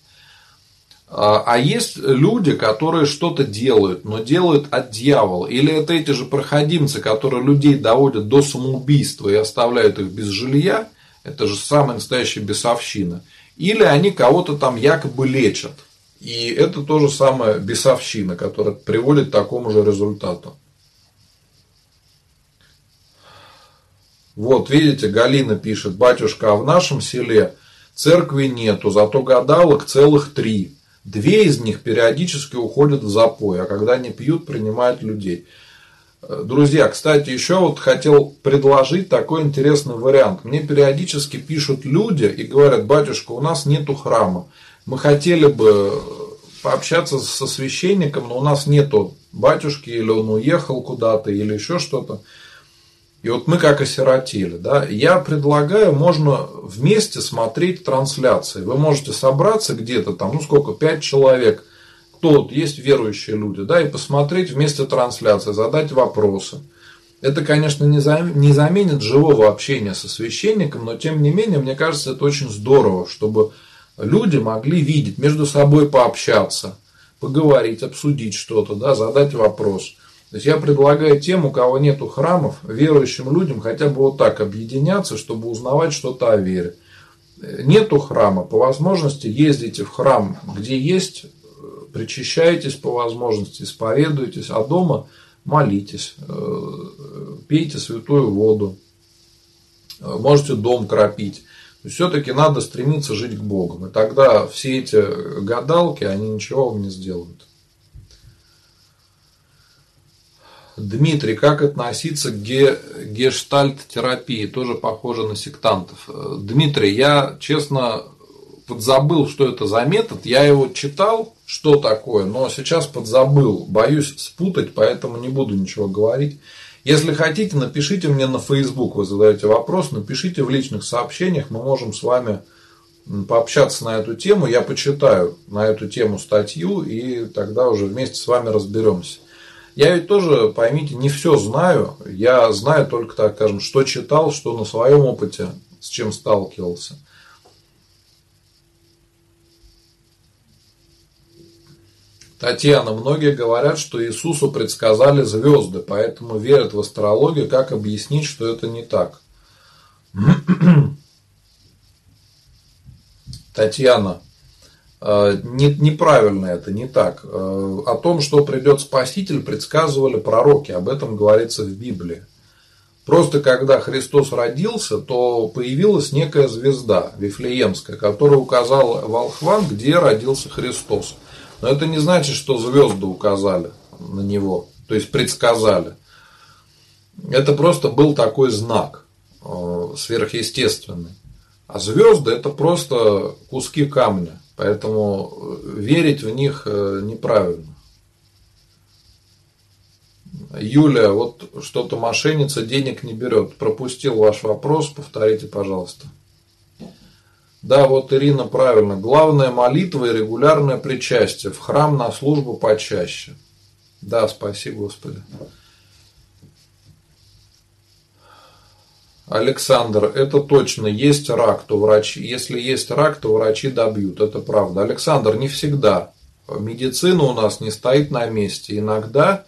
А, а есть люди, которые что-то делают, но делают от дьявола. Или это эти же проходимцы, которые людей доводят до самоубийства и оставляют их без жилья. Это же самая настоящая бесовщина. Или они кого-то там якобы лечат. И это то же самое бесовщина, которая приводит к такому же результату. Вот, видите, Галина пишет, батюшка, а в нашем селе церкви нету, зато гадалок целых три. Две из них периодически уходят в запой, а когда не пьют, принимают людей. Друзья, кстати, еще вот хотел предложить такой интересный вариант. Мне периодически пишут люди и говорят, батюшка, у нас нету храма мы хотели бы пообщаться со священником, но у нас нету батюшки, или он уехал куда-то, или еще что-то. И вот мы как осиротели. Да? Я предлагаю, можно вместе смотреть трансляции. Вы можете собраться где-то там, ну сколько, пять человек, кто вот есть верующие люди, да, и посмотреть вместе трансляции, задать вопросы. Это, конечно, не заменит живого общения со священником, но тем не менее, мне кажется, это очень здорово, чтобы люди могли видеть, между собой пообщаться, поговорить, обсудить что-то, да, задать вопрос. То есть я предлагаю тем, у кого нету храмов, верующим людям хотя бы вот так объединяться, чтобы узнавать что-то о вере. Нету храма, по возможности ездите в храм, где есть, причащайтесь по возможности, исповедуйтесь, а дома молитесь, э, пейте святую воду, можете дом кропить. Все-таки надо стремиться жить к Богу. И тогда все эти гадалки, они ничего вам не сделают. Дмитрий, как относиться к ге, гештальт-терапии? Тоже похоже на сектантов. Дмитрий, я, честно, подзабыл, что это за метод. Я его читал, что такое, но сейчас подзабыл. Боюсь спутать, поэтому не буду ничего говорить. Если хотите, напишите мне на Facebook, вы задаете вопрос, напишите в личных сообщениях, мы можем с вами пообщаться на эту тему. Я почитаю на эту тему статью, и тогда уже вместе с вами разберемся. Я ведь тоже, поймите, не все знаю. Я знаю только, так скажем, что читал, что на своем опыте, с чем сталкивался. Татьяна, многие говорят, что Иисусу предсказали звезды, поэтому верят в астрологию. Как объяснить, что это не так? Татьяна, э, не, неправильно это, не так. Э, о том, что придет Спаситель, предсказывали пророки, об этом говорится в Библии. Просто когда Христос родился, то появилась некая звезда Вифлеемская, которая указала волхвам, где родился Христос. Но это не значит, что звезды указали на него, то есть предсказали. Это просто был такой знак э, сверхъестественный. А звезды это просто куски камня, поэтому э, верить в них э, неправильно. Юля, вот что-то мошенница денег не берет. Пропустил ваш вопрос, повторите, пожалуйста. Да, вот Ирина правильно. Главная молитва и регулярное причастие. В храм на службу почаще. Да, спасибо, Господи. Александр, это точно, есть рак, то врачи, если есть рак, то врачи добьют, это правда. Александр, не всегда. Медицина у нас не стоит на месте. Иногда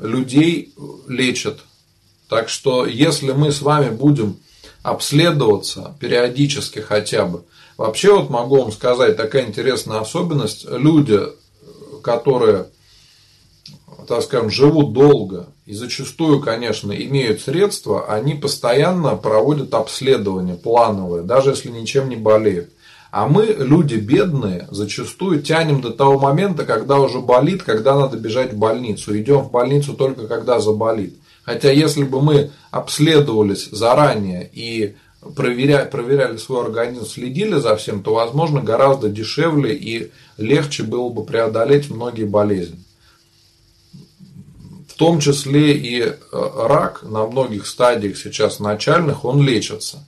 людей лечат. Так что, если мы с вами будем обследоваться периодически хотя бы. Вообще вот могу вам сказать такая интересная особенность. Люди, которые, так скажем, живут долго и зачастую, конечно, имеют средства, они постоянно проводят обследования плановые, даже если ничем не болеют. А мы, люди бедные, зачастую тянем до того момента, когда уже болит, когда надо бежать в больницу. Идем в больницу только когда заболит. Хотя если бы мы обследовались заранее и проверяли, проверяли свой организм, следили за всем, то, возможно, гораздо дешевле и легче было бы преодолеть многие болезни. В том числе и э, рак на многих стадиях сейчас начальных, он лечится.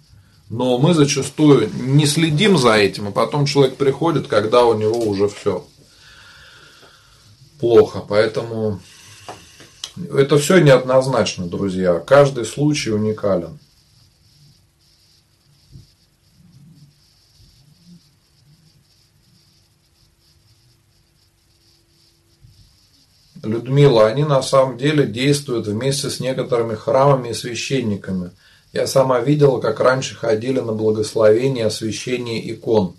Но мы зачастую не следим за этим, и потом человек приходит, когда у него уже все плохо. Поэтому это все неоднозначно, друзья. Каждый случай уникален. Людмила, они на самом деле действуют вместе с некоторыми храмами и священниками. Я сама видела, как раньше ходили на благословение освящение икон.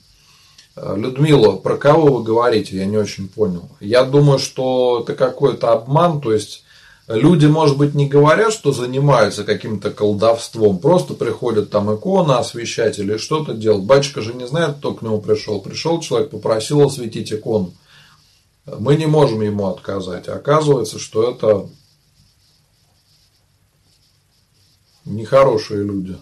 Людмила, про кого вы говорите? Я не очень понял. Я думаю, что это какой-то обман, то есть Люди, может быть, не говорят, что занимаются каким-то колдовством, просто приходят там икона освещать или что-то делать. Батюшка же не знает, кто к нему пришел. Пришел человек, попросил осветить икону. Мы не можем ему отказать. Оказывается, что это нехорошие люди.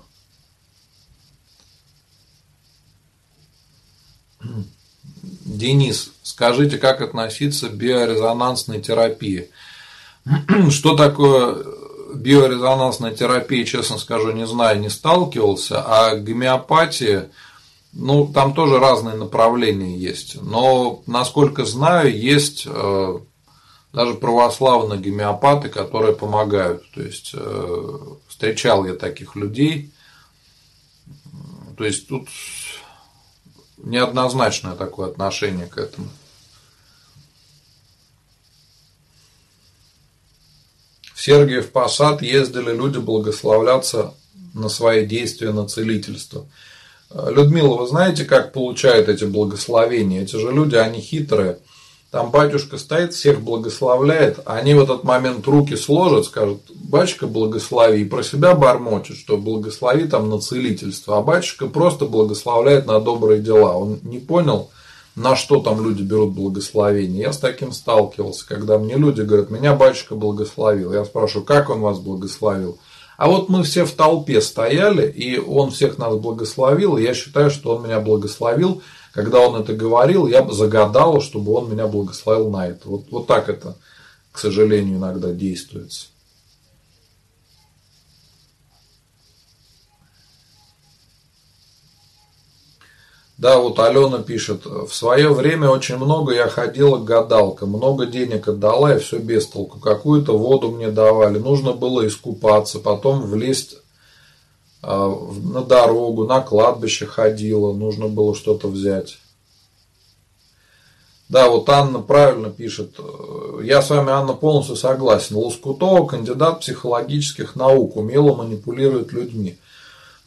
Денис, скажите, как относиться к биорезонансной терапии? Что такое биорезонансная терапия, честно скажу, не знаю, не сталкивался, а гомеопатия, ну, там тоже разные направления есть. Но, насколько знаю, есть э, даже православные гомеопаты, которые помогают. То есть, э, встречал я таких людей. То есть, тут неоднозначное такое отношение к этому. Сергиев Посад ездили люди благословляться на свои действия на целительство. Людмила, вы знаете, как получают эти благословения? Эти же люди, они хитрые. там батюшка стоит, всех благословляет, они в этот момент руки сложат, скажут, батюшка благослови, и про себя бормочет, что благослови там на целительство, а батюшка просто благословляет на добрые дела. Он не понял, на что там люди берут благословение. Я с таким сталкивался, когда мне люди говорят, меня батюшка благословил. Я спрашиваю, как он вас благословил? А вот мы все в толпе стояли, и он всех нас благословил, и я считаю, что он меня благословил. Когда он это говорил, я загадал, чтобы он меня благословил на это. Вот, вот так это, к сожалению, иногда действуется. Да, вот Алена пишет, в свое время очень много я ходила к гадалкам, много денег отдала и все без толку. Какую-то воду мне давали, нужно было искупаться, потом влезть а, на дорогу, на кладбище ходила, нужно было что-то взять. Да, вот Анна правильно пишет. Я с вами, Анна, полностью согласен. Лоскутова кандидат психологических наук, умело манипулирует людьми.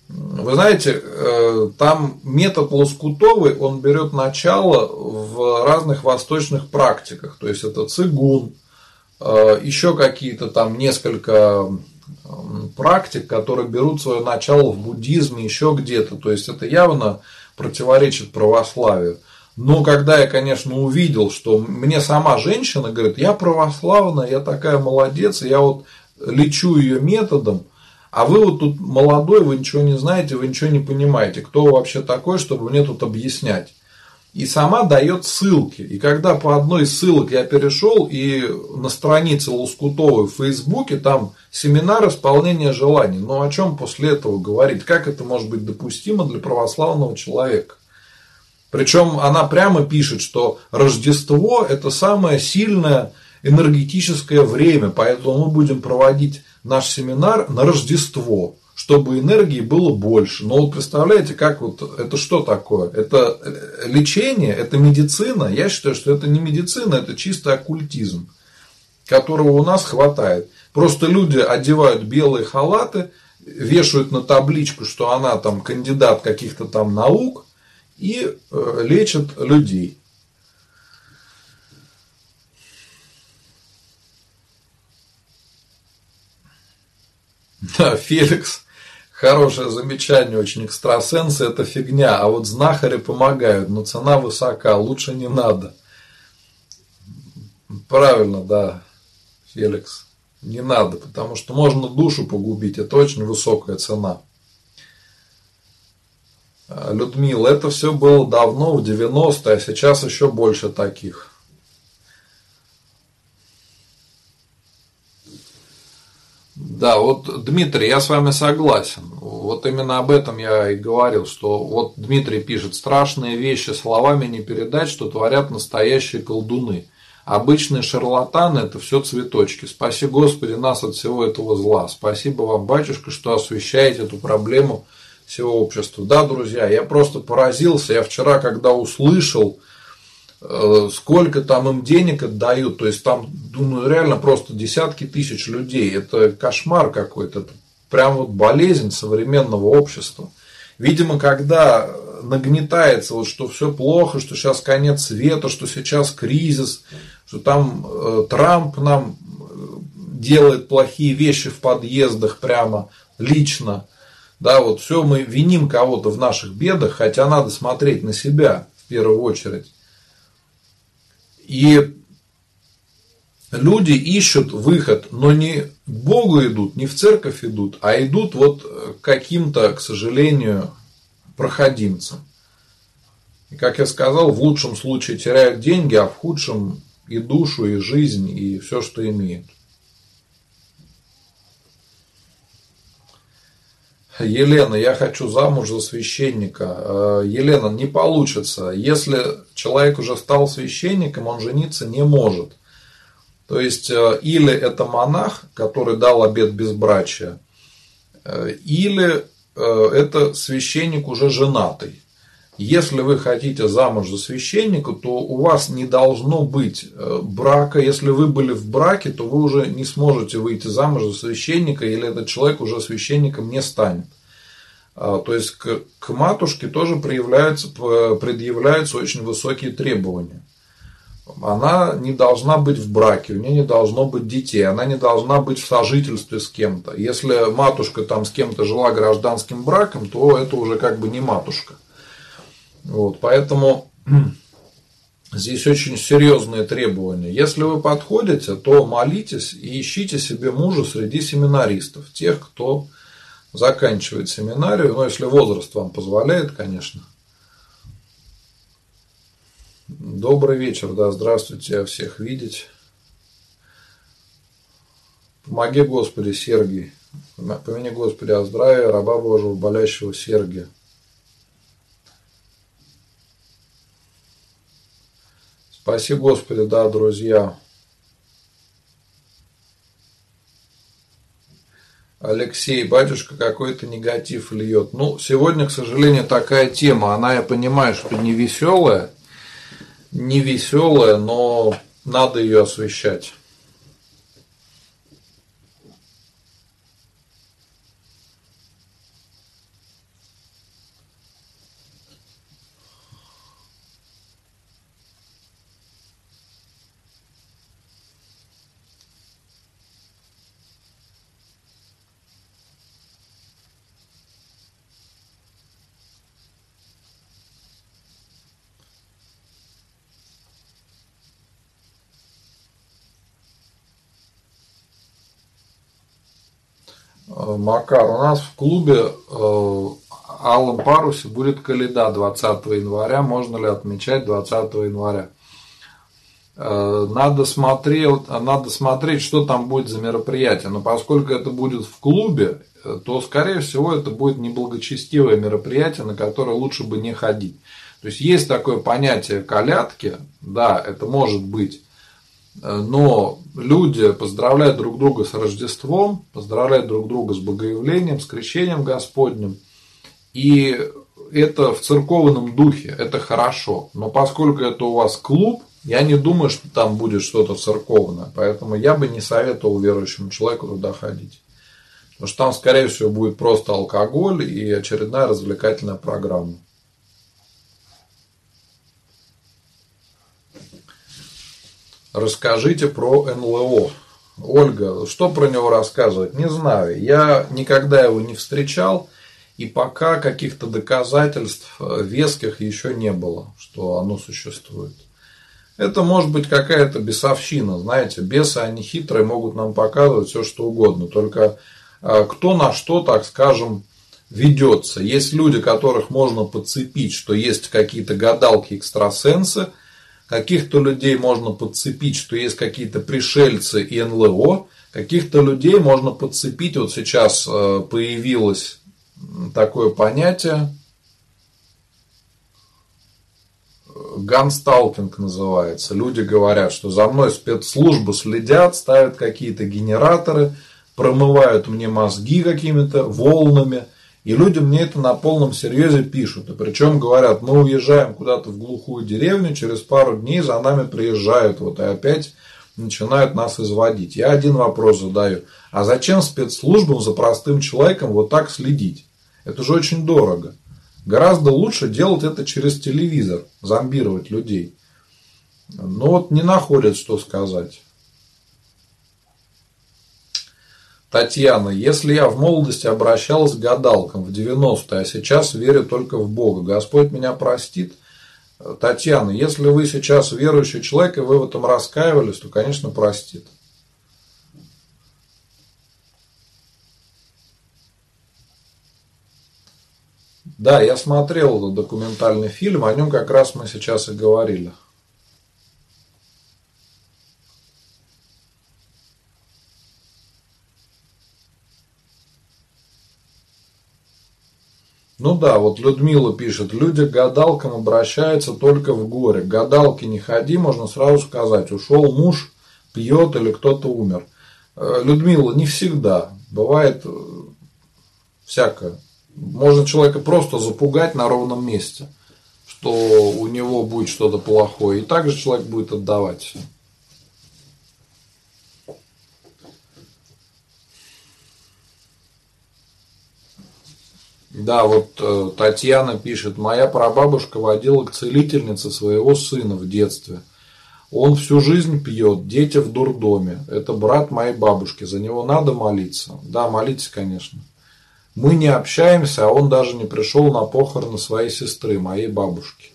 Вы знаете, э, там метод Лоскутовый, он берет начало в разных восточных практиках. То есть это цигун, э, еще какие-то там несколько практик, которые берут свое начало в буддизме, еще где-то. То есть это явно противоречит православию. Но когда я, конечно, увидел, что мне сама женщина говорит, я православная, я такая молодец, я вот лечу ее методом, а вы вот тут молодой, вы ничего не знаете, вы ничего не понимаете. Кто вообще такой, чтобы мне тут объяснять? И сама дает ссылки. И когда по одной из ссылок я перешел, и на странице Лоскутовой в Фейсбуке там семинар исполнения желаний. Ну о чем после этого говорить? Как это может быть допустимо для православного человека? Причем она прямо пишет, что Рождество это самое сильное энергетическое время, поэтому мы будем проводить наш семинар на Рождество, чтобы энергии было больше. Но вот представляете, как вот это что такое? Это лечение, это медицина. Я считаю, что это не медицина, это чисто оккультизм, которого у нас хватает. Просто люди одевают белые халаты, вешают на табличку, что она там кандидат каких-то там наук и э, лечат людей. Да, Феликс, хорошее замечание, очень экстрасенсы это фигня, а вот знахари помогают, но цена высока, лучше не надо. Правильно, да, Феликс, не надо, потому что можно душу погубить, это очень высокая цена. Людмила, это все было давно, в 90-е, а сейчас еще больше таких. Да, вот, Дмитрий, я с вами согласен. Вот именно об этом я и говорил, что вот Дмитрий пишет, страшные вещи словами не передать, что творят настоящие колдуны. Обычные шарлатаны – это все цветочки. Спаси Господи нас от всего этого зла. Спасибо вам, батюшка, что освещаете эту проблему всего общества. Да, друзья, я просто поразился. Я вчера, когда услышал, сколько там им денег отдают, то есть там, думаю, реально просто десятки тысяч людей, это кошмар какой-то, прям вот болезнь современного общества. Видимо, когда нагнетается, вот, что все плохо, что сейчас конец света, что сейчас кризис, что там э, Трамп нам э, делает плохие вещи в подъездах прямо лично, да, вот все мы виним кого-то в наших бедах, хотя надо смотреть на себя в первую очередь. И люди ищут выход, но не к Богу идут, не в церковь идут, а идут вот каким-то, к сожалению, проходимцам. И, как я сказал, в лучшем случае теряют деньги, а в худшем и душу, и жизнь, и все, что имеют. Елена, я хочу замуж за священника. Э, Елена, не получится. Если человек уже стал священником, он жениться не может. То есть, э, или это монах, который дал обет безбрачия, э, или это священник уже женатый. Если вы хотите замуж за священника, то у вас не должно быть брака. Если вы были в браке, то вы уже не сможете выйти замуж за священника, или этот человек уже священником не станет. А, то есть к, к матушке тоже проявляются, предъявляются очень высокие требования. она не должна быть в браке, у нее не должно быть детей, она не должна быть в сожительстве с кем-то. Если матушка там с кем-то жила гражданским браком, то это уже как бы не матушка. Вот, поэтому здесь очень серьезные требования. Если вы подходите, то молитесь и ищите себе мужа среди семинаристов, тех, кто заканчивает семинарию, ну, если возраст вам позволяет, конечно – Добрый вечер, да, здравствуйте, я всех видеть. Помоги, Господи, Сергий. Помяни, Господи, о здравии раба Божьего, болящего Сергия. Спаси, Господи, да, друзья. Алексей, батюшка какой-то негатив льет. Ну, сегодня, к сожалению, такая тема. Она, я понимаю, что не веселая не веселая, но надо ее освещать. Макар, у нас в клубе э, Аллом Парусе будет Каледа 20 января. Можно ли отмечать 20 января? Э, надо смотреть, надо смотреть, что там будет за мероприятие. Но поскольку это будет в клубе, э, то, скорее всего, это будет неблагочестивое мероприятие, на которое лучше бы не ходить. То есть есть такое понятие колядки, да, это может быть но люди поздравляют друг друга с Рождеством, поздравляют друг друга с Богоявлением, с крещением Господним. И это в церковном духе, это хорошо. Но поскольку это у вас клуб, я не думаю, что там будет что-то церковное. Поэтому я бы не советовал верующему человеку туда ходить. Потому что там, скорее всего, будет просто алкоголь и очередная развлекательная программа. Расскажите про НЛО. Ольга, что про него рассказывать? Не знаю. Я никогда его не встречал. И пока каких-то доказательств э, веских еще не было, что оно существует. Это может быть какая-то бесовщина. Знаете, бесы, они хитрые, могут нам показывать все, что угодно. Только э, кто на что, так скажем, ведется. Есть люди, которых можно подцепить, что есть какие-то гадалки, экстрасенсы – Каких-то людей можно подцепить, что есть какие-то пришельцы и НЛО. Каких-то людей можно подцепить. Вот сейчас э, появилось такое понятие. Гансталкинг называется. Люди говорят, что за мной спецслужбы следят, ставят какие-то генераторы, промывают мне мозги какими-то волнами – и люди мне это на полном серьезе пишут. И причем говорят, мы уезжаем куда-то в глухую деревню, через пару дней за нами приезжают, вот и опять начинают нас изводить. Я один вопрос задаю. А зачем спецслужбам за простым человеком вот так следить? Это же очень дорого. Гораздо лучше делать это через телевизор, зомбировать людей. Но вот не находят, что сказать. Татьяна, если я в молодости обращалась к гадалкам в 90-е, а сейчас верю только в Бога, Господь меня простит? Татьяна, если вы сейчас верующий человек, и вы в этом раскаивались, то, конечно, простит. Да, я смотрел этот документальный фильм, о нем как раз мы сейчас и говорили. Ну да, вот Людмила пишет, люди к гадалкам обращаются только в горе. К гадалке не ходи, можно сразу сказать, ушел муж, пьет или кто-то умер. Э, Людмила, не всегда. Бывает э, всякое. Можно человека просто запугать на ровном месте, что у него будет что-то плохое. И также человек будет отдавать. Да, вот э, Татьяна пишет, моя прабабушка водила к целительнице своего сына в детстве. Он всю жизнь пьет, дети в дурдоме. Это брат моей бабушки, за него надо молиться. Да, молитесь, конечно. Мы не общаемся, а он даже не пришел на похороны своей сестры, моей бабушки.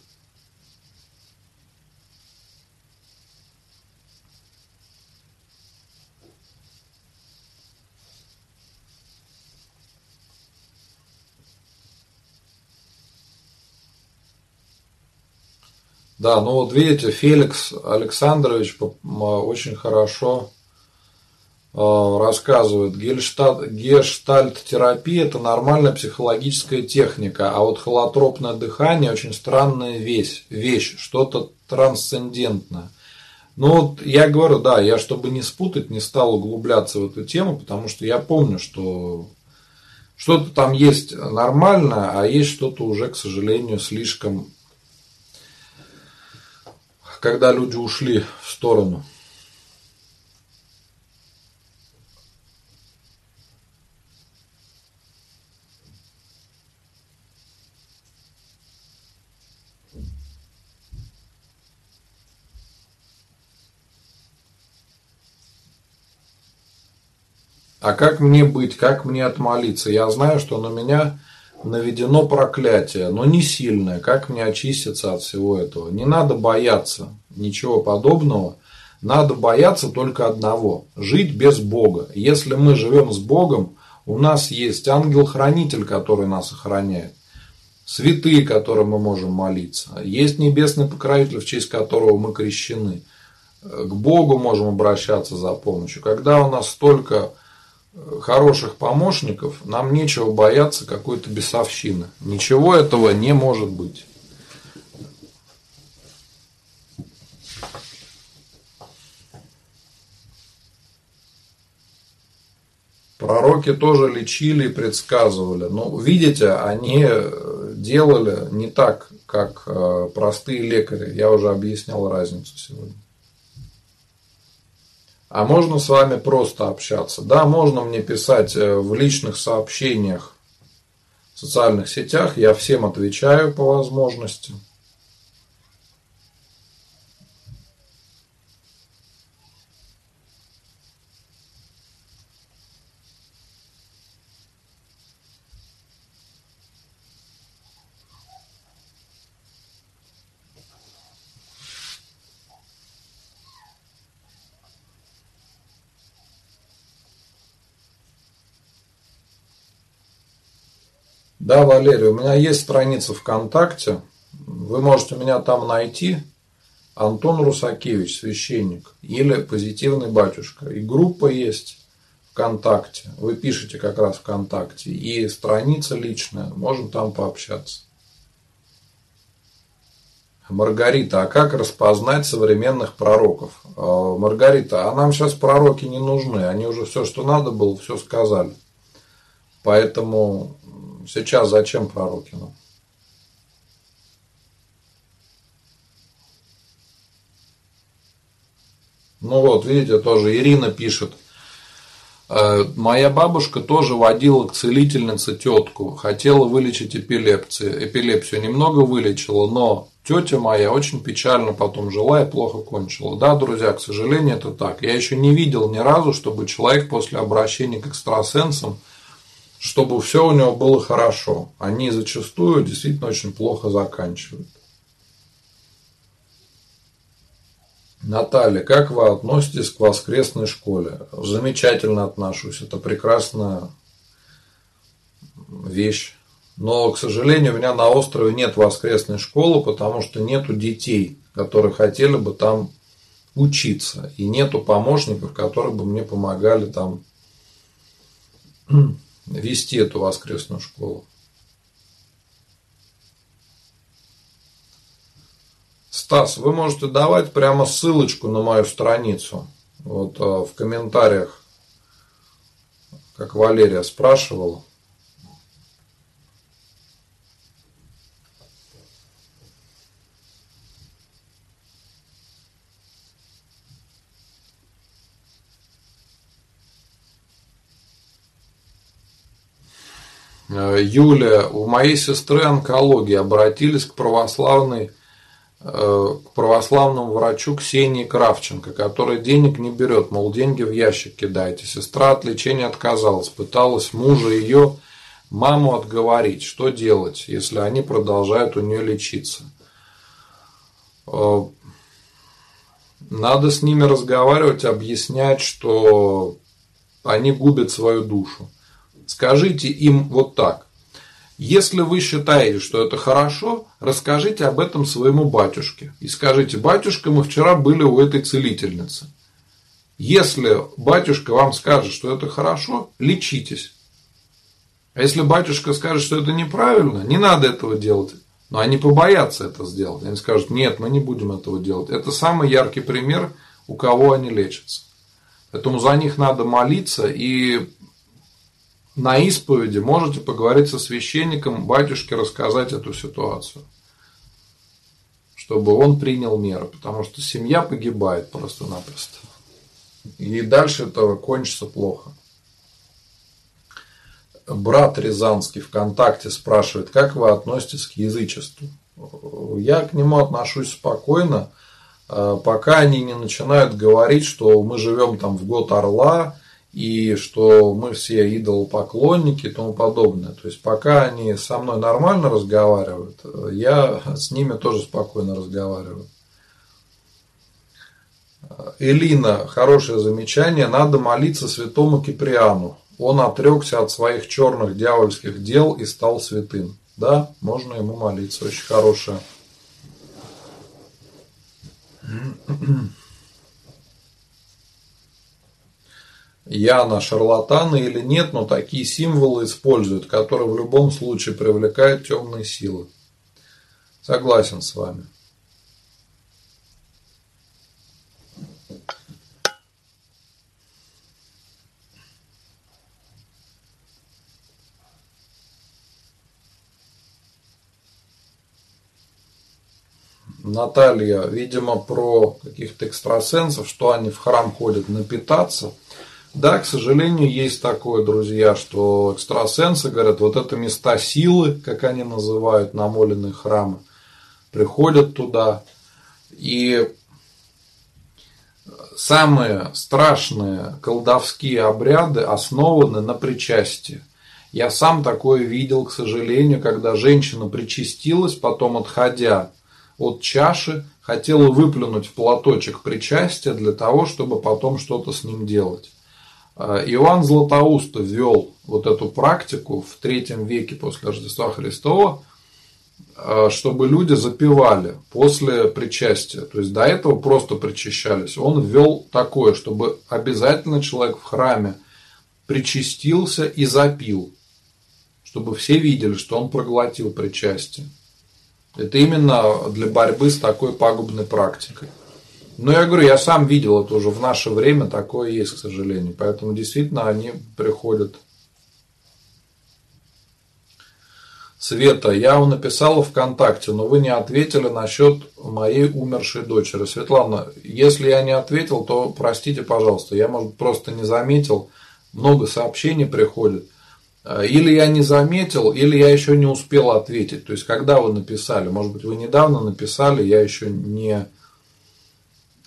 Да, ну вот видите, Феликс Александрович очень хорошо э, рассказывает. Гештальт-терапия – это нормальная психологическая техника, а вот холотропное дыхание – очень странная вещь, вещь что-то трансцендентное. Ну вот я говорю, да, я чтобы не спутать, не стал углубляться в эту тему, потому что я помню, что что-то там есть нормальное, а есть что-то уже, к сожалению, слишком когда люди ушли в сторону. А как мне быть, как мне отмолиться? Я знаю, что на меня наведено проклятие, но не сильное. Как мне очиститься от всего этого? Не надо бояться ничего подобного. Надо бояться только одного – жить без Бога. Если мы живем с Богом, у нас есть ангел-хранитель, который нас охраняет. Святые, которым мы можем молиться. Есть небесный покровитель, в честь которого мы крещены. К Богу можем обращаться за помощью. Когда у нас столько хороших помощников, нам нечего бояться какой-то бесовщины. Ничего этого не может быть. Пророки тоже лечили и предсказывали. Но видите, они делали не так, как э, простые лекари. Я уже объяснял разницу сегодня. А можно с вами просто общаться? Да, можно мне писать э, в личных сообщениях в социальных сетях. Я всем отвечаю по возможности. Да, Валерий, у меня есть страница ВКонтакте. Вы можете меня там найти. Антон Русакевич, священник. Или Позитивный батюшка. И группа есть ВКонтакте. Вы пишете как раз ВКонтакте. И страница личная. Можем там пообщаться. Маргарита, а как распознать современных пророков? А, Маргарита, а нам сейчас пророки не нужны. Они уже все, что надо было, все сказали. Поэтому Сейчас зачем пророки нам? Ну вот, видите, тоже Ирина пишет. «Э, моя бабушка тоже водила к целительнице тетку, хотела вылечить эпилепсию. Эпилепсию немного вылечила, но тетя моя очень печально потом жила и плохо кончила. Да, друзья, к сожалению, это так. Я еще не видел ни разу, чтобы человек после обращения к экстрасенсам чтобы все у него было хорошо. Они зачастую действительно очень плохо заканчивают. Наталья, как вы относитесь к воскресной школе? Замечательно отношусь. Это прекрасная вещь. Но, к сожалению, у меня на острове нет воскресной школы, потому что нету детей, которые хотели бы там учиться. И нету помощников, которые бы мне помогали там вести эту воскресную школу. Стас, вы можете давать прямо ссылочку на мою страницу. Вот а, в комментариях, как Валерия спрашивала. Юля, у моей сестры онкология, обратились к православной э, к православному врачу Ксении Кравченко, который денег не берет, мол, деньги в ящик кидайте. Сестра от лечения отказалась, пыталась мужа ее, маму отговорить, что делать, если они продолжают у нее лечиться. Э, надо с ними разговаривать, объяснять, что они губят свою душу. Скажите им вот так. Если вы считаете, что это хорошо, расскажите об этом своему батюшке. И скажите, батюшка, мы вчера были у этой целительницы. Если батюшка вам скажет, что это хорошо, лечитесь. А если батюшка скажет, что это неправильно, не надо этого делать. Но они побоятся это сделать. Они скажут, нет, мы не будем этого делать. Это самый яркий пример, у кого они лечатся. Поэтому за них надо молиться и на исповеди можете поговорить со священником, батюшке рассказать эту ситуацию. Чтобы он принял меры. Потому что семья погибает просто-напросто. И дальше это кончится плохо брат Рязанский ВКонтакте спрашивает, как вы относитесь к язычеству. Я к нему отношусь спокойно, э, пока они не начинают говорить, что мы живем там в год орла, и что мы все идолопоклонники и тому подобное. То есть, пока они со мной нормально разговаривают, я с ними тоже спокойно разговариваю. Элина, хорошее замечание, надо молиться святому Киприану он отрекся от своих черных дьявольских дел и стал святым. Да, можно ему молиться, очень хорошее. Яна, шарлатаны или нет, но такие символы используют, которые в любом случае привлекают темные силы. Согласен с вами. Наталья, видимо, про каких-то экстрасенсов, что они в храм ходят напитаться. Да, к сожалению, есть такое, друзья, что экстрасенсы говорят, вот это места силы, как они называют намоленные храмы, приходят туда. И самые страшные колдовские обряды основаны на причастии. Я сам такое видел, к сожалению, когда женщина причастилась, потом отходя от чаши, хотела выплюнуть в платочек причастия для того, чтобы потом что-то с ним делать. А, Иоанн Златоуст ввел вот эту практику в третьем веке после Рождества Христова, а, чтобы люди запивали после причастия. То есть до этого просто причащались. Он ввел такое, чтобы обязательно человек в храме причастился и запил, чтобы все видели, что он проглотил причастие. Это именно для борьбы с такой пагубной практикой. Но я говорю, я сам видел это уже в наше время, такое есть, к сожалению. Поэтому действительно они приходят. Света, я вам написала ВКонтакте, но вы не ответили насчет моей умершей дочери. Светлана, если я не ответил, то простите, пожалуйста, я, может, просто не заметил. Много сообщений приходит. Или я не заметил, или я еще не успел ответить. То есть, когда вы написали, может быть, вы недавно написали, я еще не,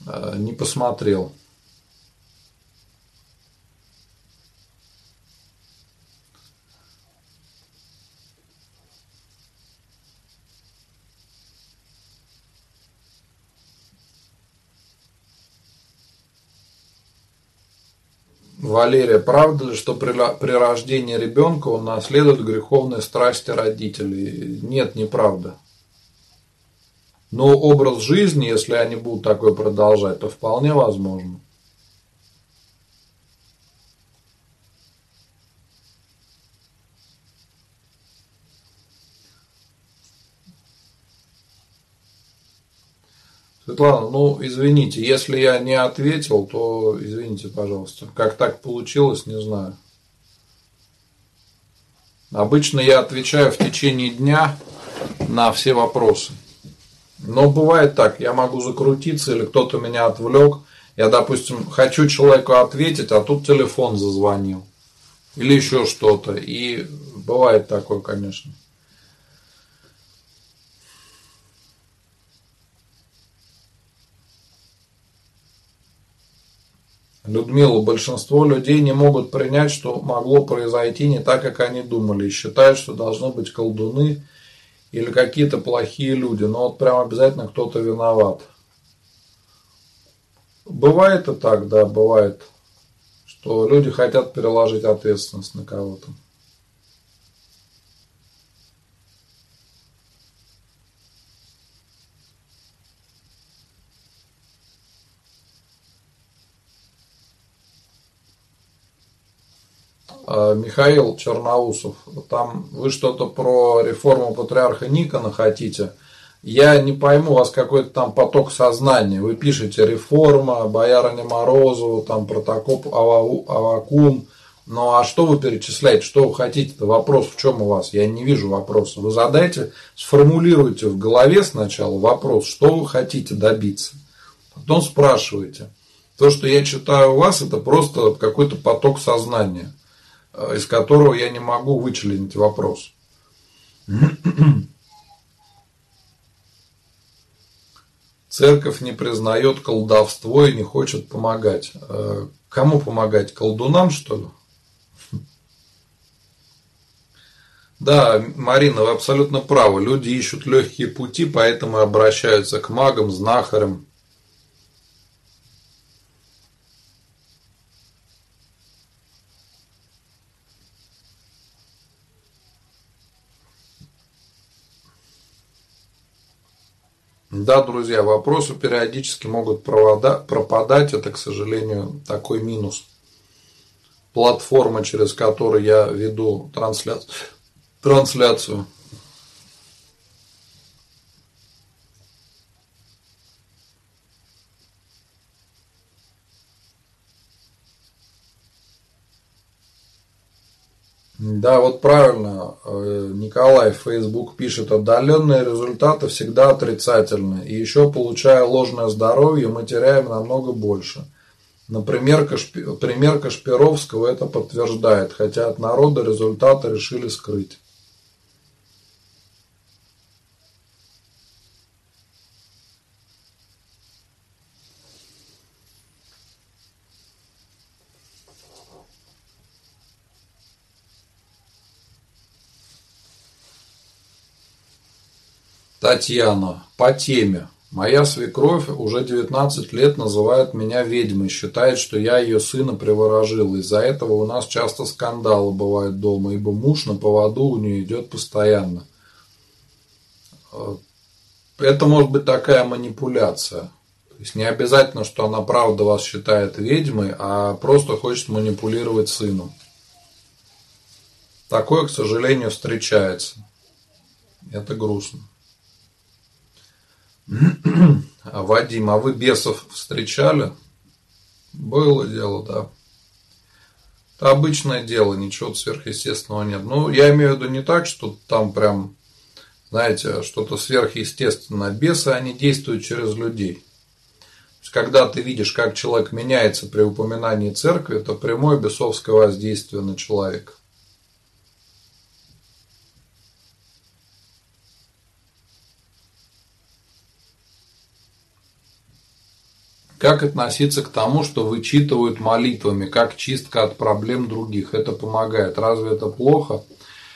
не посмотрел. Валерия, правда ли, что при, при рождении ребенка он наследует греховные страсти родителей? Нет, неправда. Но образ жизни, если они будут такой продолжать, то вполне возможно. Светлана, ну извините, если я не ответил, то извините, пожалуйста. Как так получилось, не знаю. Обычно я отвечаю в течение дня на все вопросы. Но бывает так, я могу закрутиться или кто-то меня отвлек. Я, допустим, хочу человеку ответить, а тут телефон зазвонил. Или еще что-то. И бывает такое, конечно. Людмила, большинство людей не могут принять, что могло произойти не так, как они думали, и считают, что должны быть колдуны, или какие-то плохие люди. Но вот прям обязательно кто-то виноват. Бывает и так, да, бывает, что люди хотят переложить ответственность на кого-то. Михаил Черноусов, там вы что-то про реформу патриарха Никона хотите. Я не пойму, у вас какой-то там поток сознания. Вы пишете реформа, боярыня Морозова, там протокоп Авакум. Ну а что вы перечисляете, что вы хотите-то? Вопрос в чем у вас? Я не вижу вопроса. Вы задайте, сформулируйте в голове сначала вопрос, что вы хотите добиться. Потом спрашивайте. То, что я читаю у вас, это просто какой-то поток сознания. Э, из которого я не могу вычленить вопрос. Церковь не признает колдовство и не хочет помогать. Э, кому помогать? Колдунам, что ли? Да, Марина, вы абсолютно правы. Люди ищут легкие пути, поэтому обращаются к магам, знахарям, Да, друзья, вопросы периодически могут пропадать. Это, к сожалению, такой минус. Платформа, через которую я веду трансляцию. Да, вот правильно, э, Николай в Facebook пишет, отдаленные результаты всегда отрицательны, и еще получая ложное здоровье, мы теряем намного больше. Например, пример Кашпировского это подтверждает, хотя от народа результаты решили скрыть. Татьяна, по теме. Моя свекровь уже 19 лет называет меня ведьмой, считает, что я ее сына приворожил. Из-за этого у нас часто скандалы бывают дома, ибо муж на поводу у нее идет постоянно. Это может быть такая манипуляция. То есть не обязательно, что она правда вас считает ведьмой, а просто хочет манипулировать сыном. Такое, к сожалению, встречается. Это грустно. А Вадим, а вы бесов встречали? Было дело, да. Это обычное дело, ничего сверхъестественного нет. Ну, я имею в виду не так, что там прям, знаете, что-то сверхъестественное. Бесы, они действуют через людей. Есть, когда ты видишь, как человек меняется при упоминании церкви, это прямое бесовское воздействие на человека. Как относиться к тому, что вычитывают молитвами, как чистка от проблем других? Это помогает. Разве это плохо?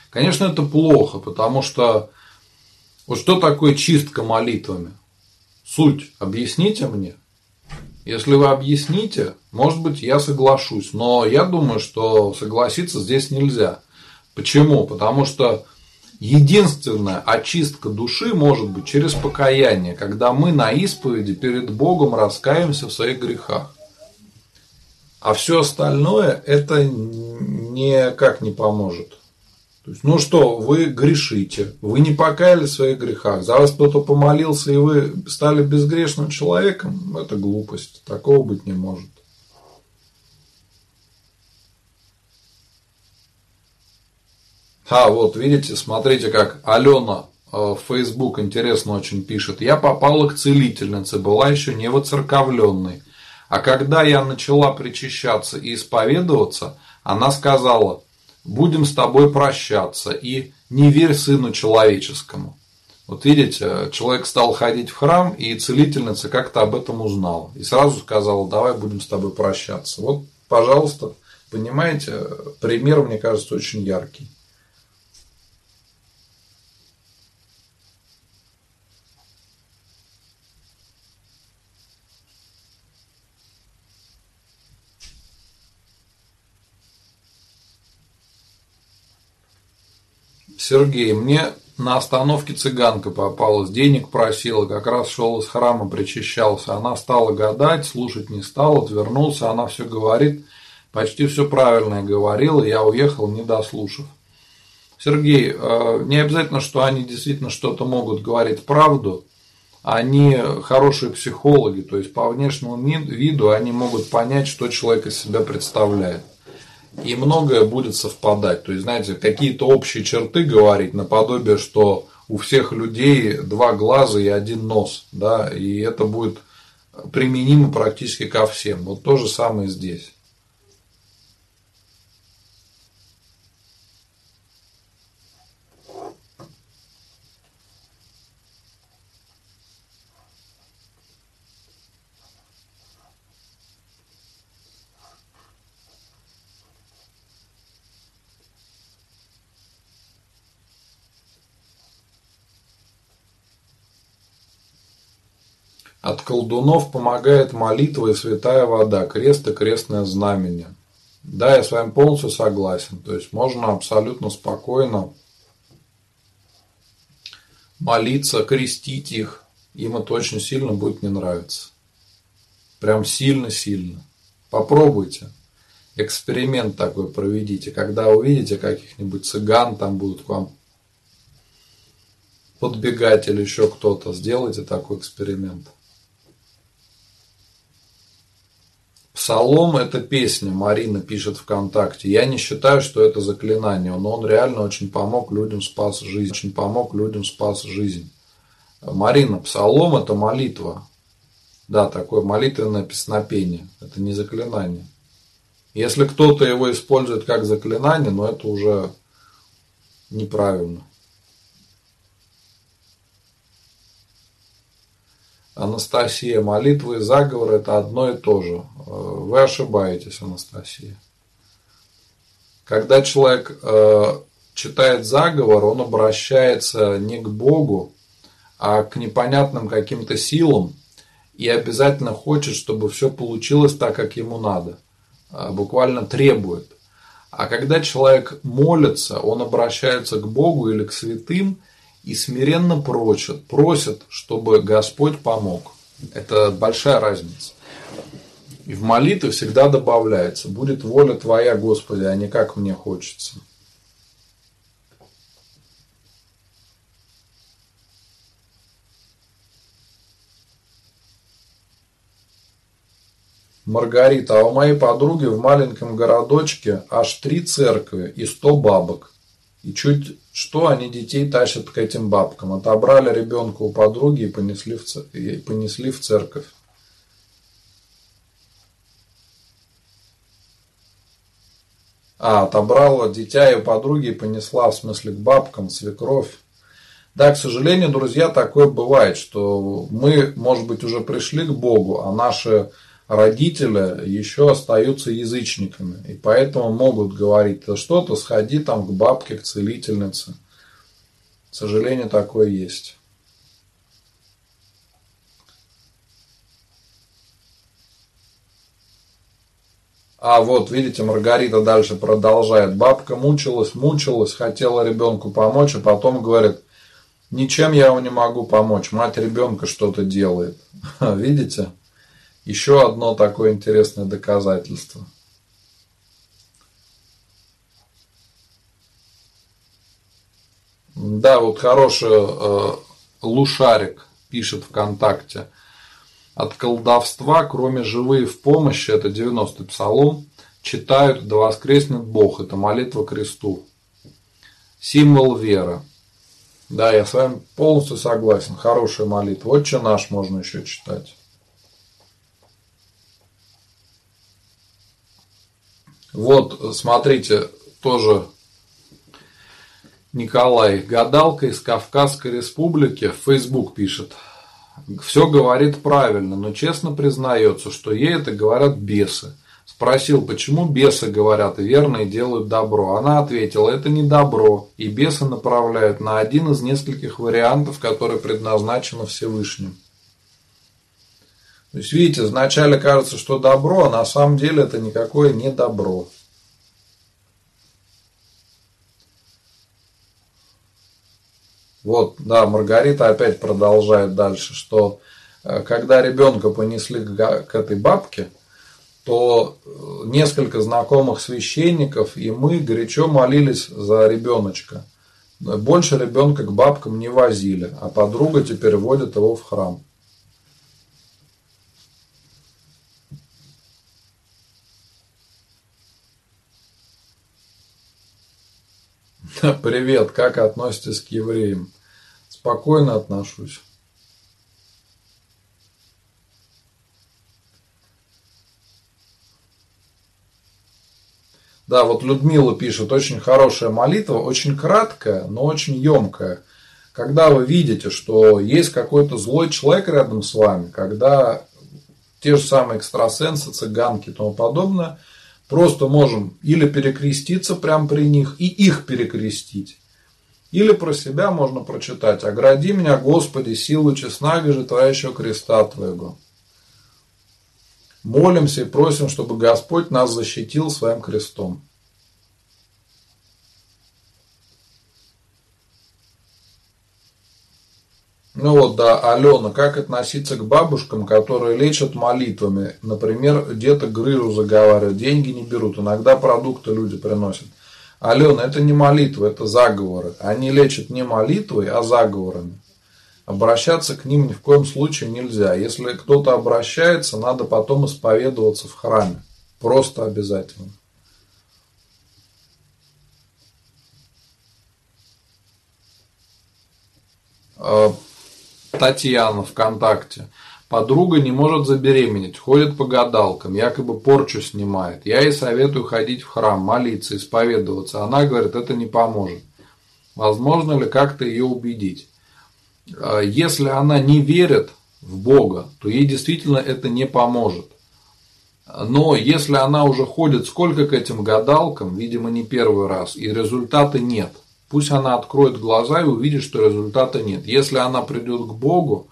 Конечно, это плохо, потому что вот что такое чистка молитвами? Суть объясните мне. Если вы объясните, может быть, я соглашусь. Но я думаю, что согласиться здесь нельзя. Почему? Потому что Единственная очистка души может быть через покаяние, когда мы на исповеди перед Богом раскаемся в своих грехах. А все остальное это никак не поможет. То есть, ну что, вы грешите, вы не покаялись в своих грехах, за вас кто-то помолился, и вы стали безгрешным человеком, это глупость, такого быть не может. А, вот видите, смотрите, как Алена э, в Facebook интересно очень пишет. Я попала к целительнице, была еще не воцерковленной. А когда я начала причащаться и исповедоваться, она сказала, будем с тобой прощаться и не верь сыну человеческому. Вот видите, человек стал ходить в храм, и целительница как-то об этом узнала. И сразу сказала, давай будем с тобой прощаться. Вот, пожалуйста, понимаете, пример, мне кажется, очень яркий. Сергей, мне на остановке цыганка попалась, денег просила, как раз шел из храма, причащался. Она стала гадать, слушать не стала, отвернулся, она все говорит, почти все правильное говорила, я уехал, не дослушав. Сергей, э, не обязательно, что они действительно что-то могут говорить правду, они хорошие психологи, то есть по внешнему виду они могут понять, что человек из себя представляет и многое будет совпадать. То есть, знаете, какие-то общие черты говорить, наподобие, что у всех людей два глаза и один нос, да, и это будет применимо практически ко всем. Вот то же самое здесь. От колдунов помогает молитва и святая вода, крест и крестное знамение. Да, я с вами полностью согласен. То есть можно абсолютно спокойно молиться, крестить их. Им это очень сильно будет не нравиться. Прям сильно-сильно. Попробуйте. Эксперимент такой проведите. Когда увидите каких-нибудь цыган, там будут к вам подбегать или еще кто-то, сделайте такой эксперимент. Псалом – это песня, Марина пишет ВКонтакте. Я не считаю, что это заклинание, но он реально очень помог людям, спас жизнь. Очень помог людям, спас жизнь. Марина, псалом – это молитва. Да, такое молитвенное песнопение. Это не заклинание. Если кто-то его использует как заклинание, но это уже неправильно. Анастасия, молитвы и заговор – это одно и то же. Э, вы ошибаетесь, Анастасия. Когда человек э, читает заговор, он обращается не к Богу, а к непонятным каким-то силам и обязательно хочет, чтобы все получилось так, как ему надо. Э, буквально требует. А когда человек молится, он обращается к Богу или к святым – и смиренно просят, просят, чтобы Господь помог. Это большая разница. И в молитве всегда добавляется, будет воля Твоя, Господи, а не как мне хочется. Маргарита, а у моей подруги в маленьком городочке аж три церкви и сто бабок. И чуть что они детей тащат к этим бабкам. Отобрали ребенка у подруги и понесли в, ц... и понесли в церковь. А, отобрала дитя и у подруги и понесла, в смысле, к бабкам, свекровь. Да, к сожалению, друзья, такое бывает, что мы, может быть, уже пришли к Богу, а наши родители еще остаются язычниками. И поэтому могут говорить, да что-то, сходи там к бабке, к целительнице. К сожалению, такое есть. А вот, видите, Маргарита дальше продолжает. Бабка мучилась, мучилась, хотела ребенку помочь, а потом говорит, ничем я ему не могу помочь, мать ребенка что-то делает. Видите? Еще одно такое интересное доказательство. Да, вот хороший э, Лушарик пишет ВКонтакте. От колдовства, кроме живые в помощи, это 90-й псалом, читают «Да воскреснет Бог», это молитва кресту. Символ веры. Да, я с вами полностью согласен. Хорошая молитва. Отче наш можно еще читать. Вот, смотрите, тоже Николай, гадалка из Кавказской республики, в Facebook пишет. Все говорит правильно, но честно признается, что ей это говорят бесы. Спросил, почему бесы говорят верно и делают добро. Она ответила, это не добро, и бесы направляют на один из нескольких вариантов, которые предназначены Всевышним. То есть, видите, вначале кажется, что добро, а на самом деле это никакое не добро. Вот, да, Маргарита опять продолжает дальше, что э, когда ребенка понесли к этой бабке, то э, несколько знакомых священников и мы горячо молились за ребеночка. Больше ребенка к бабкам не возили, а подруга теперь водит его в храм. Привет, как относитесь к евреям? Спокойно отношусь. Да, вот Людмила пишет, очень хорошая молитва, очень краткая, но очень емкая. Когда вы видите, что есть какой-то злой человек рядом с вами, когда те же самые экстрасенсы, цыганки и тому подобное, просто можем или перекреститься прямо при них и их перекрестить. Или про себя можно прочитать «Огради меня, Господи, силу честнаги же Творящего креста Твоего». Молимся и просим, чтобы Господь нас защитил своим крестом. Ну вот, да, Алена, как относиться к бабушкам, которые лечат молитвами? Например, где-то грыжу заговаривают, деньги не берут, иногда продукты люди приносят. Алена, это не молитва, это заговоры. Они лечат не молитвой, а заговорами. Обращаться к ним ни в коем случае нельзя. Если кто-то обращается, надо потом исповедоваться в храме. Просто обязательно. Татьяна ВКонтакте. Подруга не может забеременеть, ходит по гадалкам, якобы порчу снимает. Я ей советую ходить в храм, молиться, исповедоваться. Она говорит, это не поможет. Возможно ли как-то ее убедить? А, если она не верит в Бога, то ей действительно это не поможет. Но если она уже ходит сколько к этим гадалкам, видимо, не первый раз, и результата нет, пусть она откроет глаза и увидит, что результата нет. Если она придет к Богу,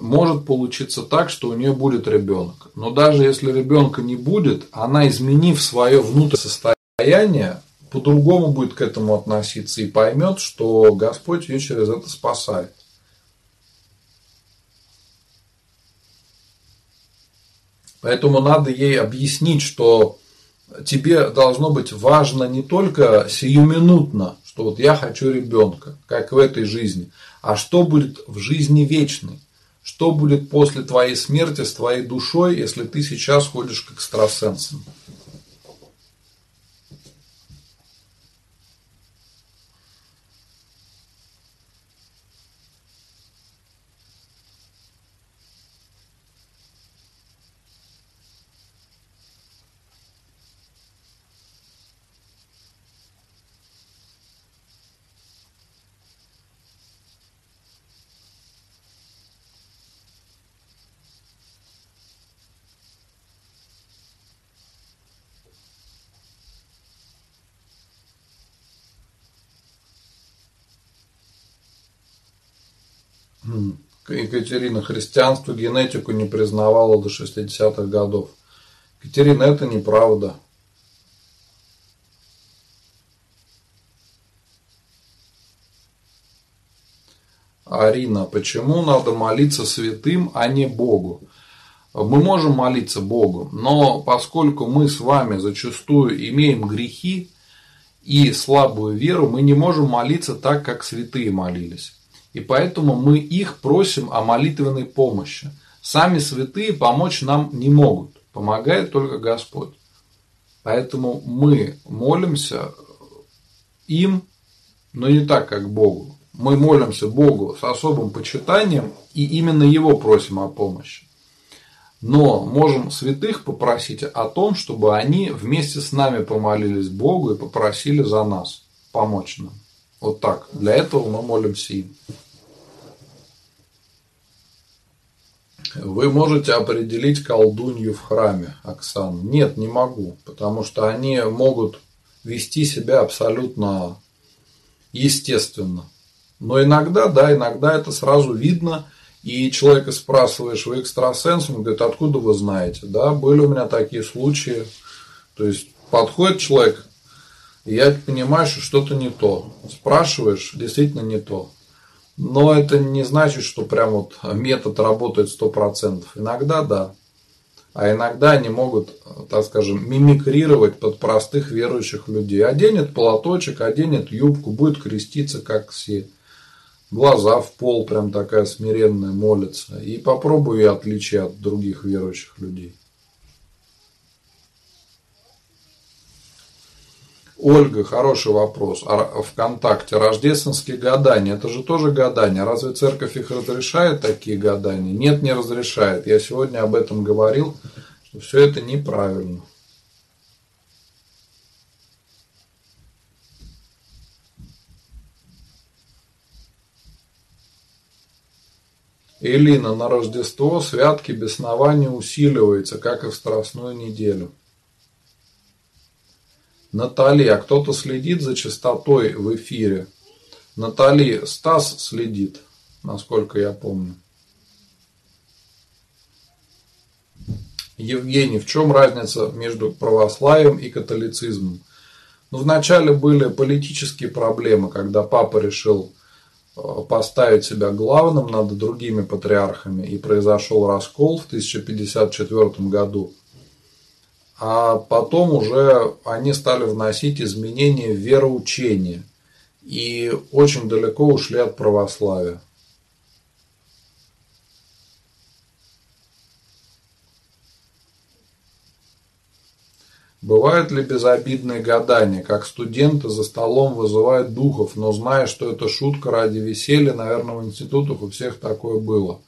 может получиться так, что у нее будет ребенок. Но даже если ребенка не будет, она, изменив свое внутреннее состояние, по-другому будет к этому относиться и поймет, что Господь ее через это спасает. Поэтому надо ей объяснить, что тебе должно быть важно не только сиюминутно, что вот я хочу ребенка, как в этой жизни, а что будет в жизни вечной. Что будет после твоей смерти с твоей душой, если ты сейчас ходишь к экстрасенсам? Екатерина, христианство генетику не признавало до 60-х годов. Екатерина, это неправда. Арина, почему надо молиться святым, а не Богу? Мы можем молиться Богу, но поскольку мы с вами зачастую имеем грехи и слабую веру, мы не можем молиться так, как святые молились. И поэтому мы их просим о молитвенной помощи. Сами святые помочь нам не могут. Помогает только Господь. Поэтому мы молимся им, но не так, как Богу. Мы молимся Богу с особым почитанием и именно Его просим о помощи. Но можем святых попросить о том, чтобы они вместе с нами помолились Богу и попросили за нас помочь нам. Вот так. Для этого мы молимся им. Вы можете определить колдунью в храме, Оксана? Нет, не могу, потому что они могут вести себя абсолютно естественно. Но иногда, да, иногда это сразу видно, и человека спрашиваешь, вы экстрасенс, он говорит, откуда вы знаете? Да, были у меня такие случаи. То есть подходит человек, и я понимаю, что что-то не то. Спрашиваешь, действительно не то. Но это не значит, что прям вот метод работает 100%. Иногда да. А иногда они могут, так скажем, мимикрировать под простых верующих людей. Оденет платочек, оденет юбку, будет креститься, как все. Глаза в пол, прям такая смиренная, молится. И попробую я отличие от других верующих людей. Ольга, хороший вопрос. А ВКонтакте рождественские гадания. Это же тоже гадания. Разве церковь их разрешает, такие гадания? Нет, не разрешает. Я сегодня об этом говорил, что все это неправильно. Элина, на Рождество святки беснования усиливается, как и в Страстную неделю. Натали, а кто-то следит за частотой в эфире? Натали, Стас следит, насколько я помню. Евгений, в чем разница между православием и католицизмом? Ну, вначале были политические проблемы, когда папа решил э, поставить себя главным над другими патриархами, и произошел раскол в 1054 году а потом уже они стали вносить изменения в вероучение и очень далеко ушли от православия. Бывают ли безобидные гадания, как студенты за столом вызывают духов, но зная, что это шутка ради веселья, наверное, в институтах у всех такое было.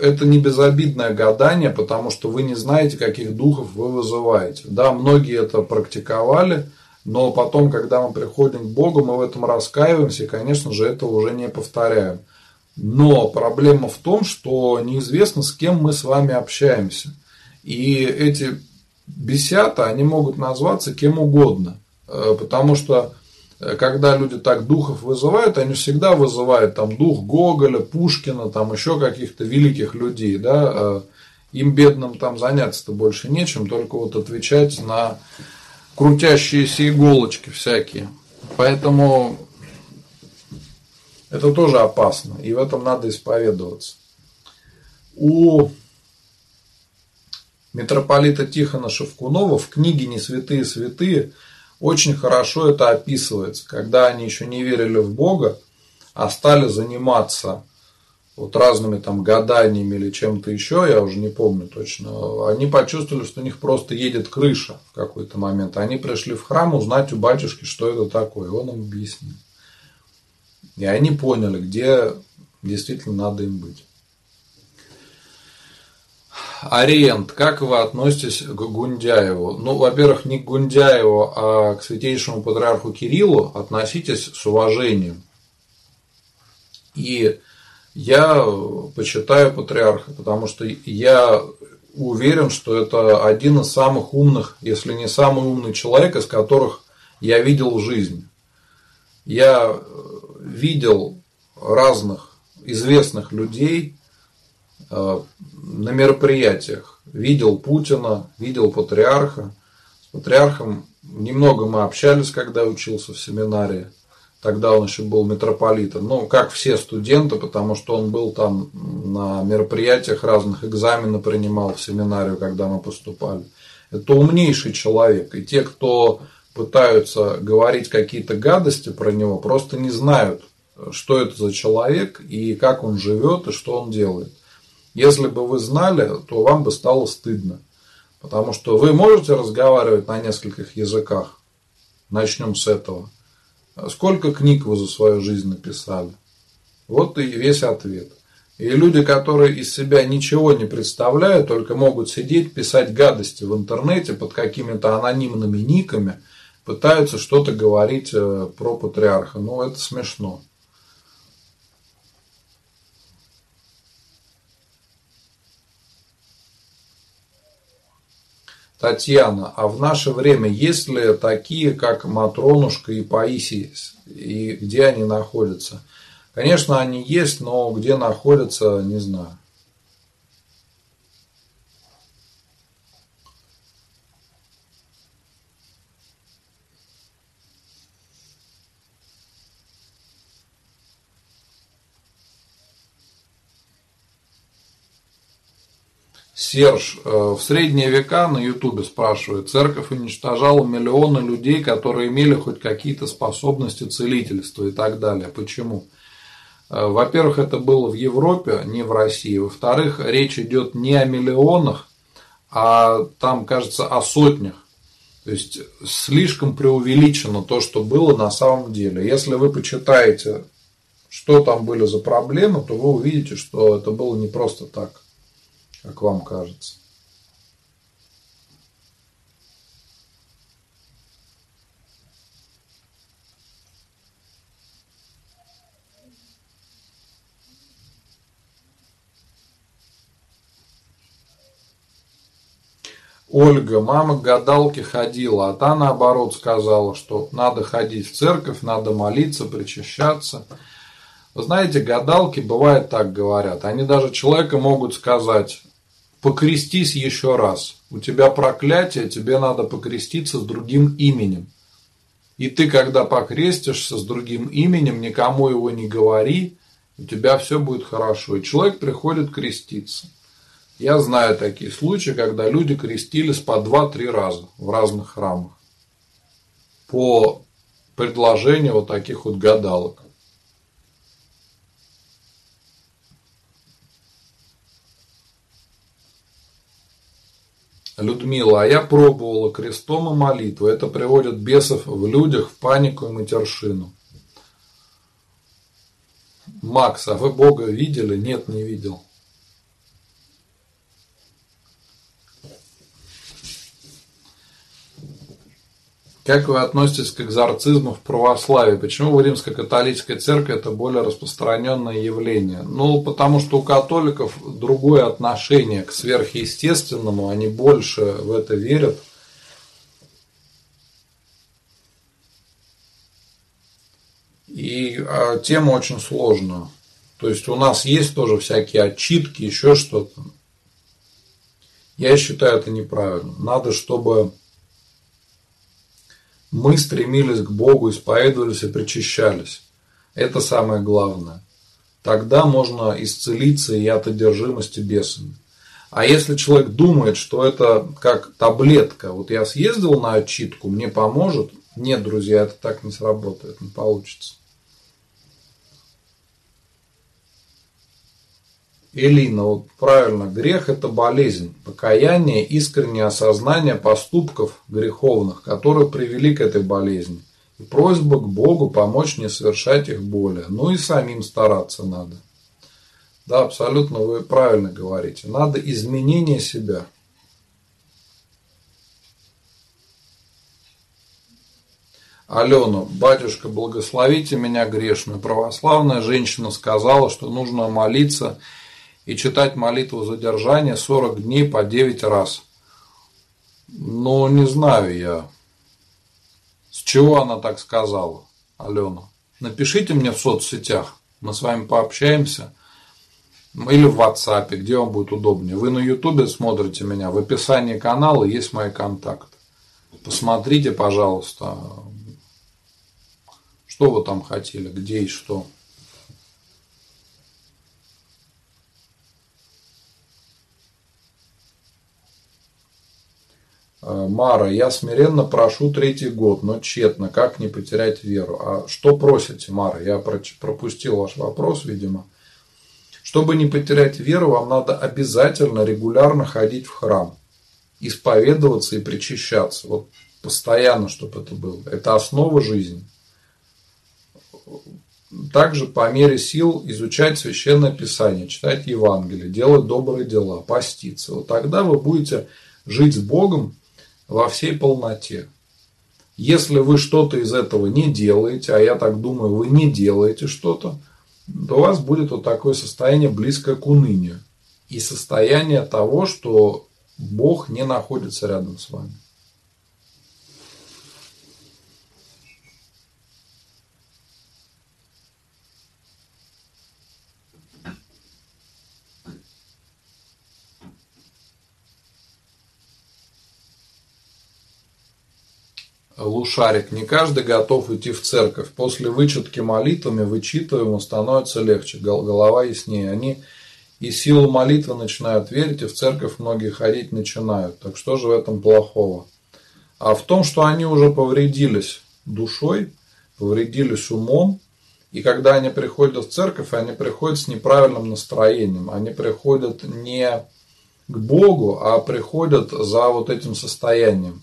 Это не безобидное гадание, потому что вы не знаете, каких духов вы вызываете. Да, многие это практиковали, но потом, когда мы приходим к Богу, мы в этом раскаиваемся и, конечно же, этого уже не повторяем. Но проблема в том, что неизвестно, с кем мы с вами общаемся. И эти бесята, они могут назваться кем угодно. Э, потому что когда люди так духов вызывают, они всегда вызывают там дух Гоголя, Пушкина, там еще каких-то великих людей, да, э, им бедным там заняться-то больше нечем, только вот отвечать на крутящиеся иголочки всякие. Поэтому это тоже опасно, и в этом надо исповедоваться. У митрополита Тихона Шевкунова в книге «Не святые святые» очень хорошо это описывается, когда они еще не верили в Бога, а стали заниматься вот разными там гаданиями или чем-то еще, я уже не помню точно, они почувствовали, что у них просто едет крыша в какой-то момент. Они пришли в храм узнать у батюшки, что это такое. Он им объяснил. И они поняли, где действительно надо им быть. Ориент, как вы относитесь к Гундяеву? Ну, во-первых, не к Гундяеву, а к святейшему патриарху Кириллу относитесь с уважением. И я почитаю патриарха, потому что я уверен, что это один из самых умных, если не самый умный человек, из которых я видел в жизни. Я видел разных известных людей, Э, на мероприятиях. Видел Путина, видел патриарха. С патриархом немного мы общались, когда учился в семинарии. Тогда он еще был митрополитом. Ну, как все студенты, потому что он был там на мероприятиях разных, экзамены принимал в семинарию, когда мы поступали. Это умнейший человек. И те, кто пытаются говорить какие-то гадости про него, просто не знают, что это за человек и как он живет и что он делает. Если бы вы знали, то вам бы стало стыдно. Потому что вы можете разговаривать на нескольких языках. Начнем с этого. Сколько книг вы за свою жизнь написали? Вот и весь ответ. И люди, которые из себя ничего не представляют, только могут сидеть, писать гадости в интернете под какими-то анонимными никами, пытаются что-то говорить э, про патриарха. Ну, это смешно. Татьяна, а в наше время есть ли такие, как Матронушка и Паисий, и где они находятся? Конечно, они есть, но где находятся, не знаю. Серж, э, в средние века на Ютубе спрашивает, церковь уничтожала миллионы людей, которые имели хоть какие-то способности целительства и так далее. Почему? Э, во-первых, это было в Европе, не в России. Во-вторых, речь идет не о миллионах, а там, кажется, о сотнях. То есть слишком преувеличено то, что было на самом деле. Если вы почитаете, что там были за проблемы, то вы увидите, что это было не просто так как вам кажется? Ольга, мама к гадалке ходила, а та наоборот сказала, что надо ходить в церковь, надо молиться, причащаться. Вы знаете, гадалки бывает так говорят. Они даже человека могут сказать, покрестись еще раз. У тебя проклятие, тебе надо покреститься с другим именем. И ты, когда покрестишься с другим именем, никому его не говори, у тебя все будет хорошо. И человек приходит креститься. Я знаю такие случаи, когда люди крестились по два-три раза в разных храмах. По предложению вот таких вот гадалок. Людмила, а я пробовала крестом и молитву. Это приводит бесов в людях в панику и матершину. Макс, а вы Бога видели? Нет, не видел. Как вы относитесь к экзорцизму в православии? Почему в Римской католической церкви это более распространенное явление? Ну, потому что у католиков другое отношение к сверхъестественному, они больше в это верят. И а, тема очень сложная. То есть у нас есть тоже всякие отчитки, еще что-то. Я считаю это неправильно. Надо, чтобы мы стремились к Богу, исповедовались и причащались. Это самое главное. Тогда можно исцелиться и от одержимости бесами. А если человек думает, что это как таблетка, вот я съездил на отчитку, мне поможет, нет, друзья, это так не сработает, не получится. Элина, вот правильно, грех – это болезнь, покаяние, искреннее осознание поступков греховных, которые привели к этой болезни. И просьба к Богу помочь не совершать их более. Ну и самим стараться надо. Да, абсолютно вы правильно говорите. Надо изменение себя. Алена, батюшка, благословите меня грешную. Православная женщина сказала, что нужно молиться и читать молитву задержания 40 дней по 9 раз. Но не знаю я, с чего она так сказала, Алена. Напишите мне в соцсетях, мы с вами пообщаемся. Или в WhatsApp, где вам будет удобнее. Вы на YouTube смотрите меня, в описании канала есть мои контакты. Посмотрите, пожалуйста, что вы там хотели, где и что. Мара, я смиренно прошу третий год, но тщетно, как не потерять веру? А что просите, Мара? Я пропустил ваш вопрос, видимо. Чтобы не потерять веру, вам надо обязательно регулярно ходить в храм, исповедоваться и причащаться. Вот постоянно, чтобы это было. Это основа жизни. Также по мере сил изучать Священное Писание, читать Евангелие, делать добрые дела, поститься. Вот тогда вы будете жить с Богом во всей полноте. Если вы что-то из этого не делаете, а я так думаю, вы не делаете что-то, то у вас будет вот такое состояние близкое к унынию. И состояние того, что Бог не находится рядом с вами. Лушарик. Не каждый готов идти в церковь. После вычетки молитвами, вычитываемого становится легче, голова яснее. Они и силу молитвы начинают верить, и в церковь многие ходить начинают. Так что же в этом плохого? А в том, что они уже повредились душой, повредились умом, и когда они приходят в церковь, они приходят с неправильным настроением. Они приходят не к Богу, а приходят за вот этим состоянием.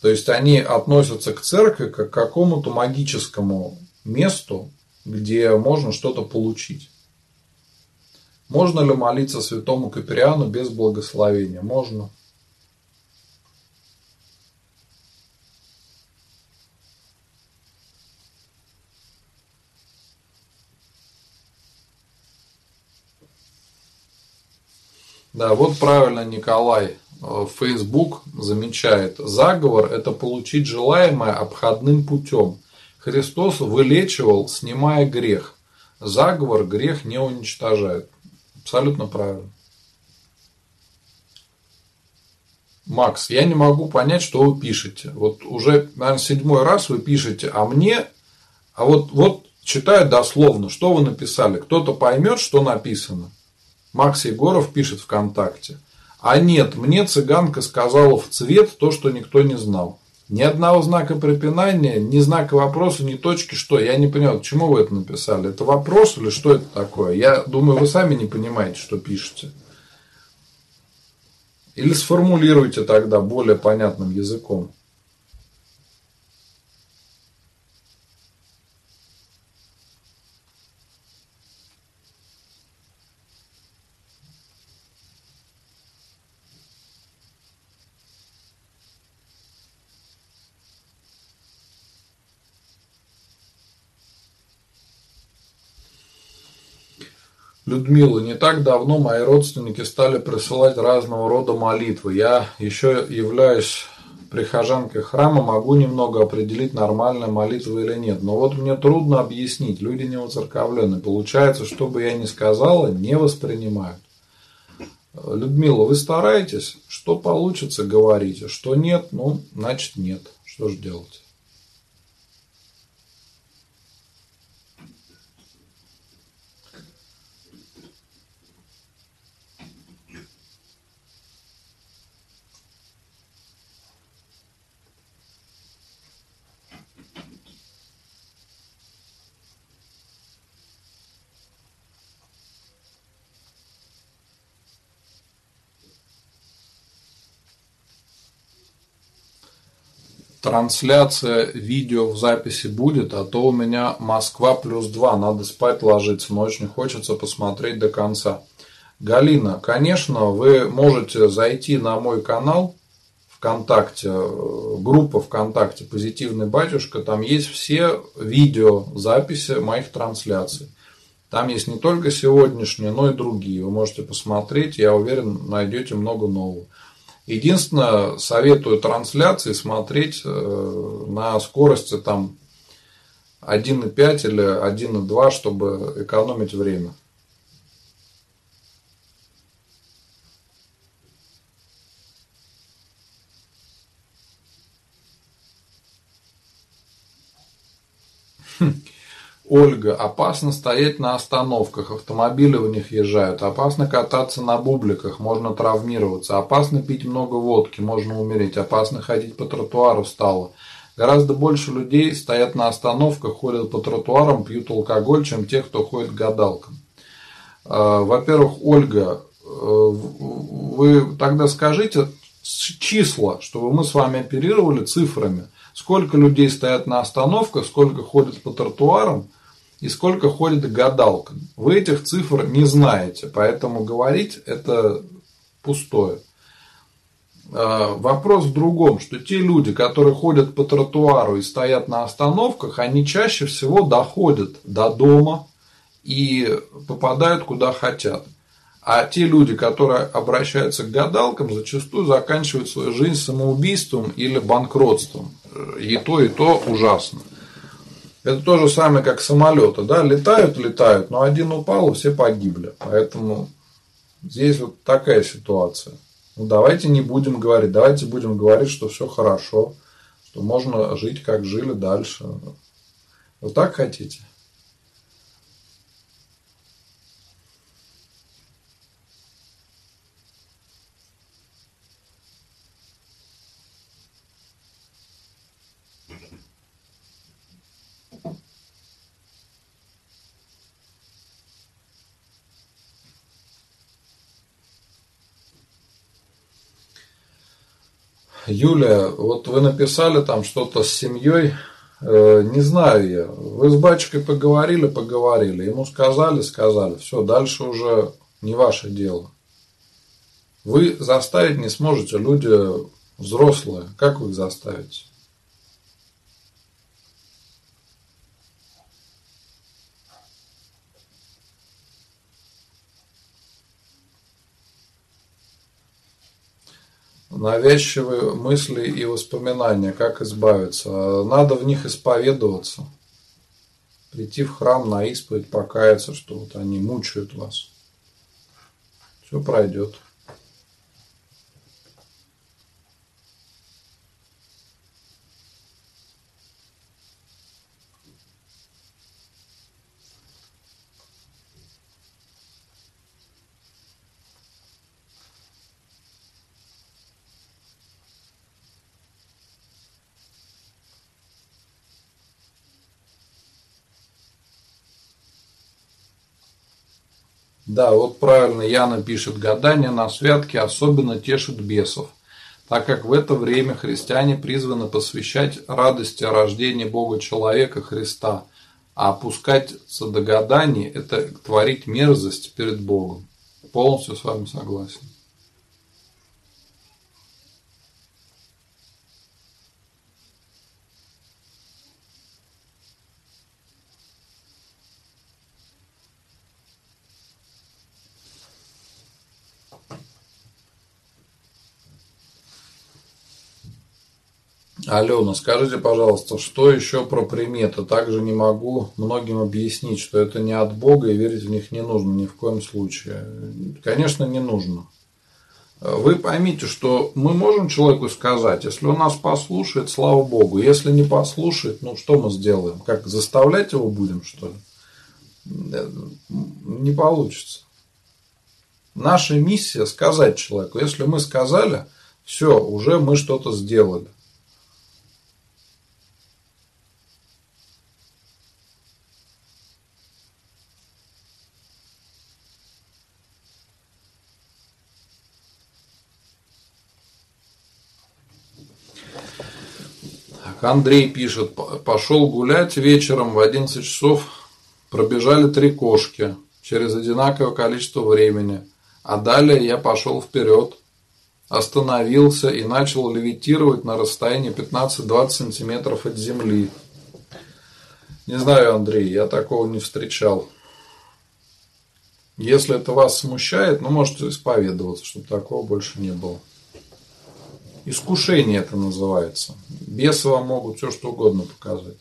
То есть они относятся к церкви как к какому-то магическому месту, где можно что-то получить. Можно ли молиться святому Капериану без благословения? Можно. Да, вот правильно Николай Facebook замечает, заговор – это получить желаемое обходным путем. Христос вылечивал, снимая грех. Заговор грех не уничтожает. Абсолютно правильно. Макс, я не могу понять, что вы пишете. Вот уже, наверное, седьмой раз вы пишете, а мне, а вот, вот читаю дословно, что вы написали. Кто-то поймет, что написано. Макс Егоров пишет ВКонтакте – а нет, мне цыганка сказала в цвет то, что никто не знал. Ни одного знака препинания, ни знака вопроса, ни точки, что. Я не понял, почему вы это написали. Это вопрос или что это такое? Я думаю, вы сами не понимаете, что пишете. Или сформулируйте тогда более понятным языком. Людмила, не так давно мои родственники стали присылать разного рода молитвы. Я еще являюсь прихожанкой храма, могу немного определить, нормальная молитва или нет. Но вот мне трудно объяснить, люди не уцерковлены. Получается, что бы я ни сказала, не воспринимают. Людмила, вы стараетесь, что получится, говорите, что нет, ну, значит нет. Что же делать? Трансляция видео в записи будет, а то у меня Москва плюс 2, надо спать ложиться, но очень хочется посмотреть до конца. Галина, конечно, вы можете зайти на мой канал ВКонтакте, э, группа ВКонтакте «Позитивный батюшка», там есть все видео записи моих трансляций. Там есть не только сегодняшние, но и другие. Вы можете посмотреть, я уверен, найдете много нового. Единственное, советую трансляции смотреть э, на скорости там 1,5 или 1,2, чтобы экономить время. Хм. Ольга, опасно стоять на остановках, автомобили в них езжают, опасно кататься на бубликах, можно травмироваться, опасно пить много водки, можно умереть, опасно ходить по тротуару стало. Гораздо больше людей стоят на остановках, ходят по тротуарам, пьют алкоголь, чем те, кто ходит к гадалкам. А, во-первых, Ольга, э, вы тогда скажите числа, чтобы мы с вами оперировали цифрами. Сколько людей стоят на остановках, сколько ходят по тротуарам, и сколько ходит гадалка. Вы этих цифр не знаете, поэтому говорить это пустое. э, вопрос в другом, что те люди, которые ходят по тротуару и стоят на остановках, они чаще всего доходят до дома и попадают куда хотят. А те люди, которые обращаются к гадалкам, зачастую заканчивают свою жизнь самоубийством или банкротством. И то, и то ужасно. Это то же самое, как самолеты, да, летают, летают, но один упал, и все погибли. Поэтому здесь вот такая ситуация. Ну, давайте не будем говорить, давайте будем говорить, что все хорошо, что можно жить, как жили дальше. Вы так хотите? Юлия, вот вы написали там что-то с семьей, э, не знаю я. Вы с батюшкой поговорили, поговорили. Ему сказали, сказали. Все, дальше уже не ваше дело. Вы заставить не сможете, люди взрослые. Как вы их заставите? Навязчивые мысли и воспоминания, как избавиться. Надо в них исповедоваться. Прийти в храм на исповедь, покаяться, что вот они мучают вас. Все пройдет. Да, вот правильно Яна пишет, гадание на святке особенно тешит бесов, так как в это время христиане призваны посвящать радости о рождении Бога человека Христа, а опускаться до гаданий – это творить мерзость перед Богом. Полностью с вами согласен. Алена, скажите, пожалуйста, что еще про приметы? Также не могу многим объяснить, что это не от Бога и верить в них не нужно ни в коем случае. Конечно, не нужно. Вы поймите, что мы можем человеку сказать, если он нас послушает, слава Богу. Если не послушает, ну что мы сделаем? Как заставлять его будем, что ли? Не получится. Наша миссия сказать человеку. Если мы сказали, все, уже мы что-то сделали. Андрей пишет, пошел гулять вечером в 11 часов, пробежали три кошки через одинаковое количество времени, а далее я пошел вперед, остановился и начал левитировать на расстоянии 15-20 сантиметров от земли. Не знаю, Андрей, я такого не встречал. Если это вас смущает, ну, можете исповедоваться, чтобы такого больше не было. Искушение это называется. Бесы вам могут все что угодно показать.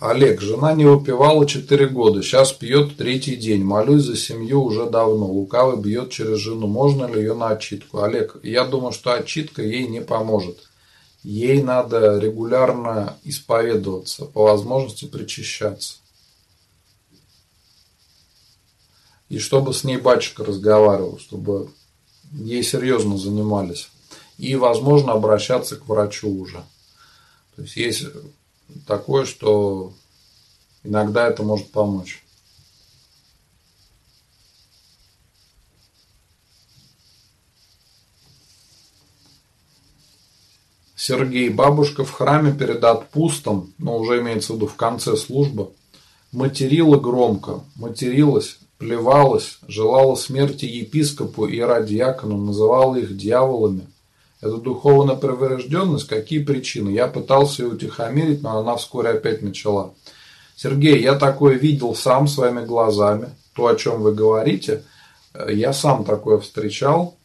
Олег, жена не выпивала 4 года, сейчас пьет третий день. Молюсь за семью уже давно. Лукавый бьет через жену. Можно ли ее на отчитку? Олег, я думаю, что отчитка ей не поможет. Ей надо регулярно исповедоваться, по возможности причащаться. И чтобы с ней батюшка разговаривал, чтобы ей серьезно занимались. И, возможно, обращаться к врачу уже. То есть есть такое, что иногда это может помочь. Сергей, бабушка в храме перед отпустом, но ну, уже имеется в виду в конце службы, материла громко, материлась плевалась, желала смерти епископу и радиакону, называла их дьяволами. Это духовная преврежденность, какие причины? Я пытался ее утихомирить, но она вскоре опять начала. Сергей, я такое видел сам своими глазами. То, о чем вы говорите, я сам такое встречал.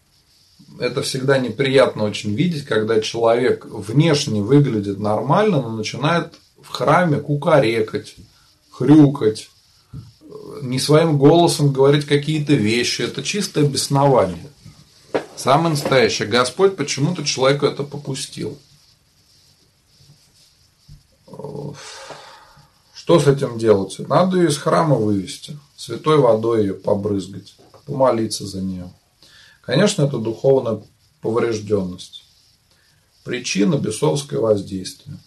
Это всегда неприятно очень видеть, когда человек внешне выглядит нормально, но начинает в храме кукарекать, хрюкать, не своим голосом говорить какие-то вещи. Это чистое беснование. Самое настоящее. Господь почему-то человеку это попустил. Что с этим делать? Надо ее из храма вывести, святой водой ее побрызгать, помолиться за нее. Конечно, это духовная поврежденность. Причина – бесовское воздействие.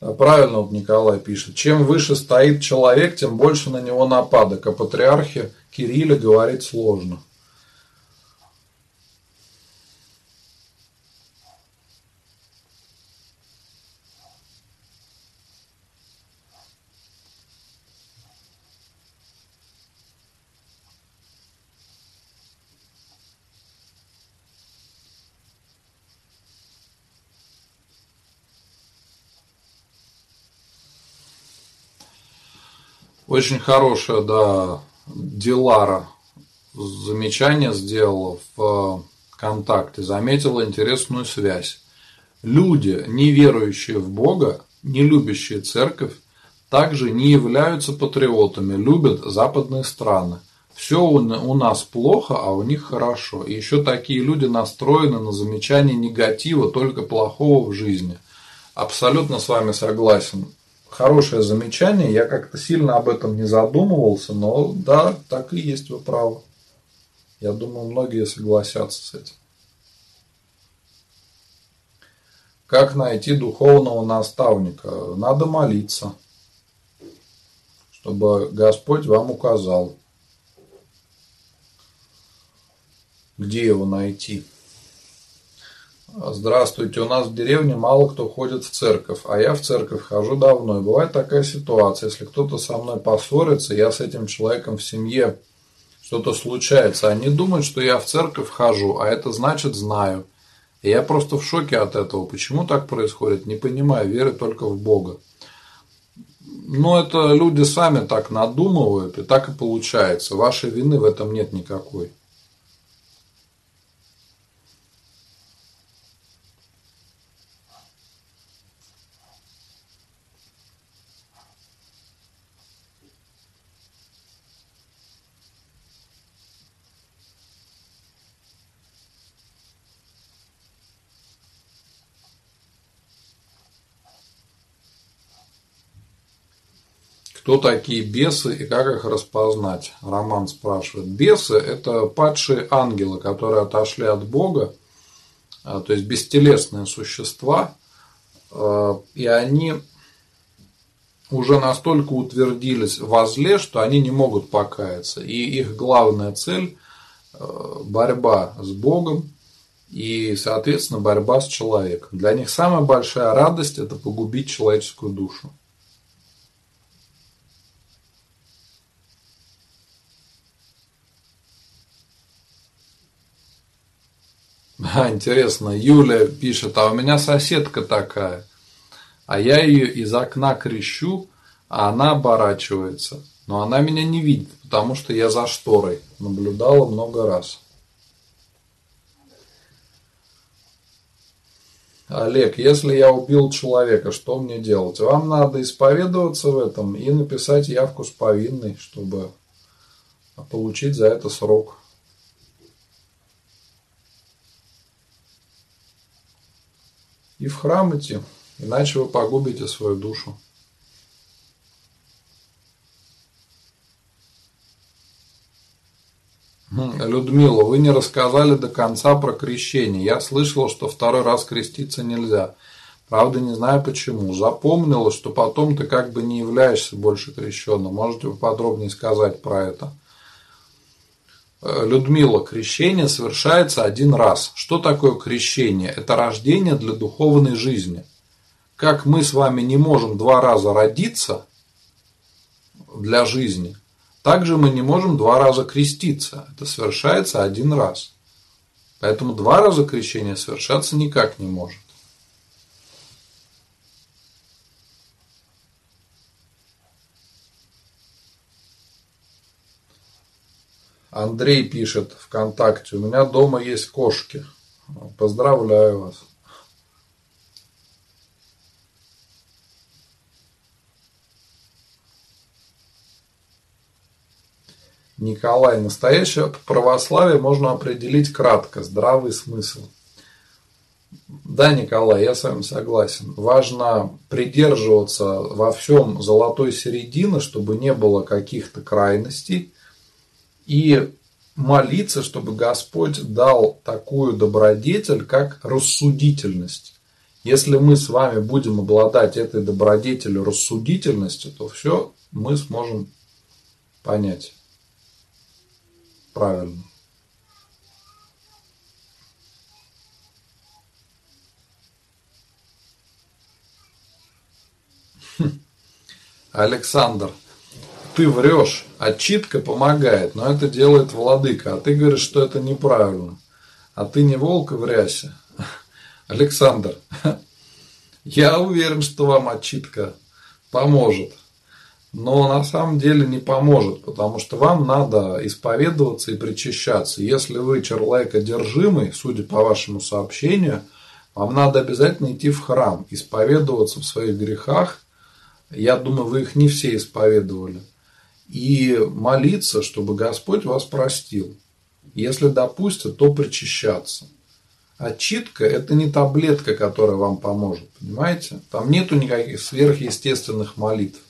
Правильно вот Николай пишет. Чем выше стоит человек, тем больше на него нападок. О патриархе Кирилле говорить сложно. Очень хорошее, да, Дилара замечание сделала в контакте, заметила интересную связь. Люди, не верующие в Бога, не любящие церковь, также не являются патриотами, любят западные страны. Все у нас плохо, а у них хорошо. И еще такие люди настроены на замечание негатива, только плохого в жизни. Абсолютно с вами согласен хорошее замечание. Я как-то сильно об этом не задумывался, но да, так и есть, вы правы. Я думаю, многие согласятся с этим. Как найти духовного наставника? Надо молиться, чтобы Господь вам указал, где его найти. Здравствуйте, у нас в деревне мало кто ходит в церковь, а я в церковь хожу давно. И бывает такая ситуация, если кто-то со мной поссорится, я с этим человеком в семье, что-то случается, они думают, что я в церковь хожу, а это значит знаю. И я просто в шоке от этого. Почему так происходит? Не понимаю, верю только в Бога. Но это люди сами так надумывают, и так и получается. Вашей вины в этом нет никакой. Кто такие бесы и как их распознать? Роман спрашивает. Бесы – это падшие ангелы, которые отошли от Бога, а, то есть бестелесные существа, а, и они уже настолько утвердились во зле, что они не могут покаяться. И их главная цель а, – борьба с Богом и, соответственно, борьба с человеком. Для них самая большая радость – это погубить человеческую душу. А, интересно, Юля пишет, а у меня соседка такая, а я ее из окна крещу, а она оборачивается. Но она меня не видит, потому что я за шторой. Наблюдала много раз. Олег, если я убил человека, что мне делать? Вам надо исповедоваться в этом и написать явку с повинной, чтобы получить за это срок. И в храм идти, иначе вы погубите свою душу. Людмила, вы не рассказали до конца про крещение. Я слышала, что второй раз креститься нельзя. Правда, не знаю почему. Запомнила, что потом ты как бы не являешься больше крещенным. Можете подробнее сказать про это? Э, Людмила, крещение совершается один раз. Что такое крещение? Это рождение для духовной жизни. Как мы с вами не можем два раза родиться, для жизни. Также мы не можем два раза креститься. Это совершается один раз. Поэтому два раза крещение совершаться никак не может. Андрей пишет ВКонтакте, у меня дома есть кошки. Поздравляю вас. Николай, настоящее православие можно определить кратко, здравый смысл. Да, Николай, я с вами согласен. Важно придерживаться во всем золотой середины, чтобы не было каких-то крайностей. И молиться, чтобы Господь дал такую добродетель, как рассудительность. Если мы с вами будем обладать этой добродетелью рассудительности, то все мы сможем понять правильно. Александр, ты врешь, отчитка помогает, но это делает владыка, а ты говоришь, что это неправильно. А ты не волк в рясе. Александр, я уверен, что вам отчитка поможет но на самом деле не поможет, потому что вам надо исповедоваться и причащаться. Если вы человек одержимый, судя по вашему сообщению, вам надо обязательно идти в храм, исповедоваться в своих грехах. Я думаю, вы их не все исповедовали. И молиться, чтобы Господь вас простил. Если допустят, то причащаться. Отчитка – это не таблетка, которая вам поможет, понимаете? Там нету никаких сверхъестественных молитв.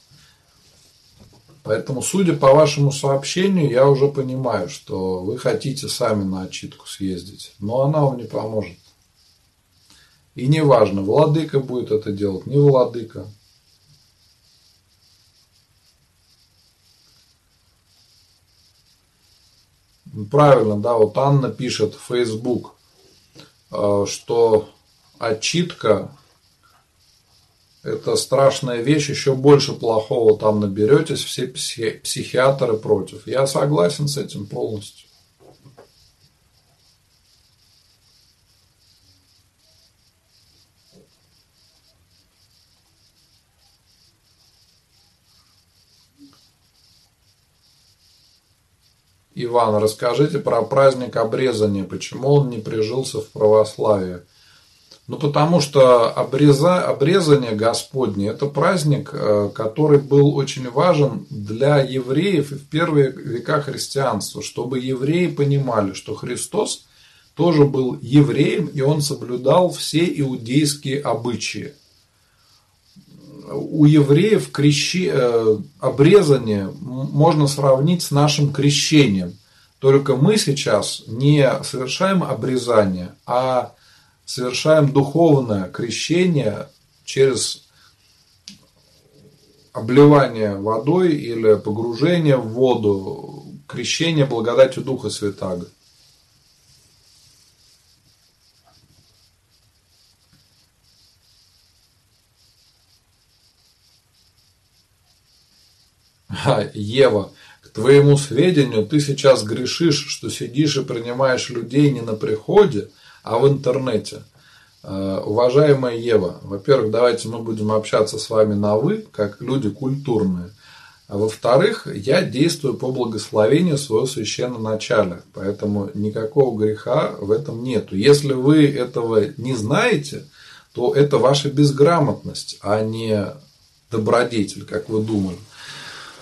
Поэтому, судя по вашему сообщению, я уже понимаю, что вы хотите сами на отчитку съездить, но она вам не поможет. И неважно, владыка будет это делать, не владыка. Правильно, да, вот Анна пишет в Facebook, э, что отчитка это страшная вещь, еще больше плохого там наберетесь, все психи- психиатры против. Я согласен с этим полностью. Иван, расскажите про праздник обрезания, почему он не прижился в православии. Ну, потому что обреза, обрезание Господне – это праздник, э, который был очень важен для евреев и в первые века христианства, чтобы евреи понимали, что Христос тоже был евреем, и он соблюдал все иудейские обычаи. У евреев крещи... Э, обрезание можно сравнить с нашим крещением. Только мы сейчас не совершаем обрезание, а совершаем духовное крещение через обливание водой или погружение в воду, крещение благодатью Духа Святаго. Ева, к твоему сведению, ты сейчас грешишь, что сидишь и принимаешь людей не на приходе, а в интернете. Э, уважаемая Ева, во-первых, давайте мы будем общаться с вами на «вы», как люди культурные. А во-вторых, я действую по благословению своего священноначалия, поэтому никакого греха в этом нету. Если вы этого не знаете, то это ваша безграмотность, а не добродетель, как вы думали.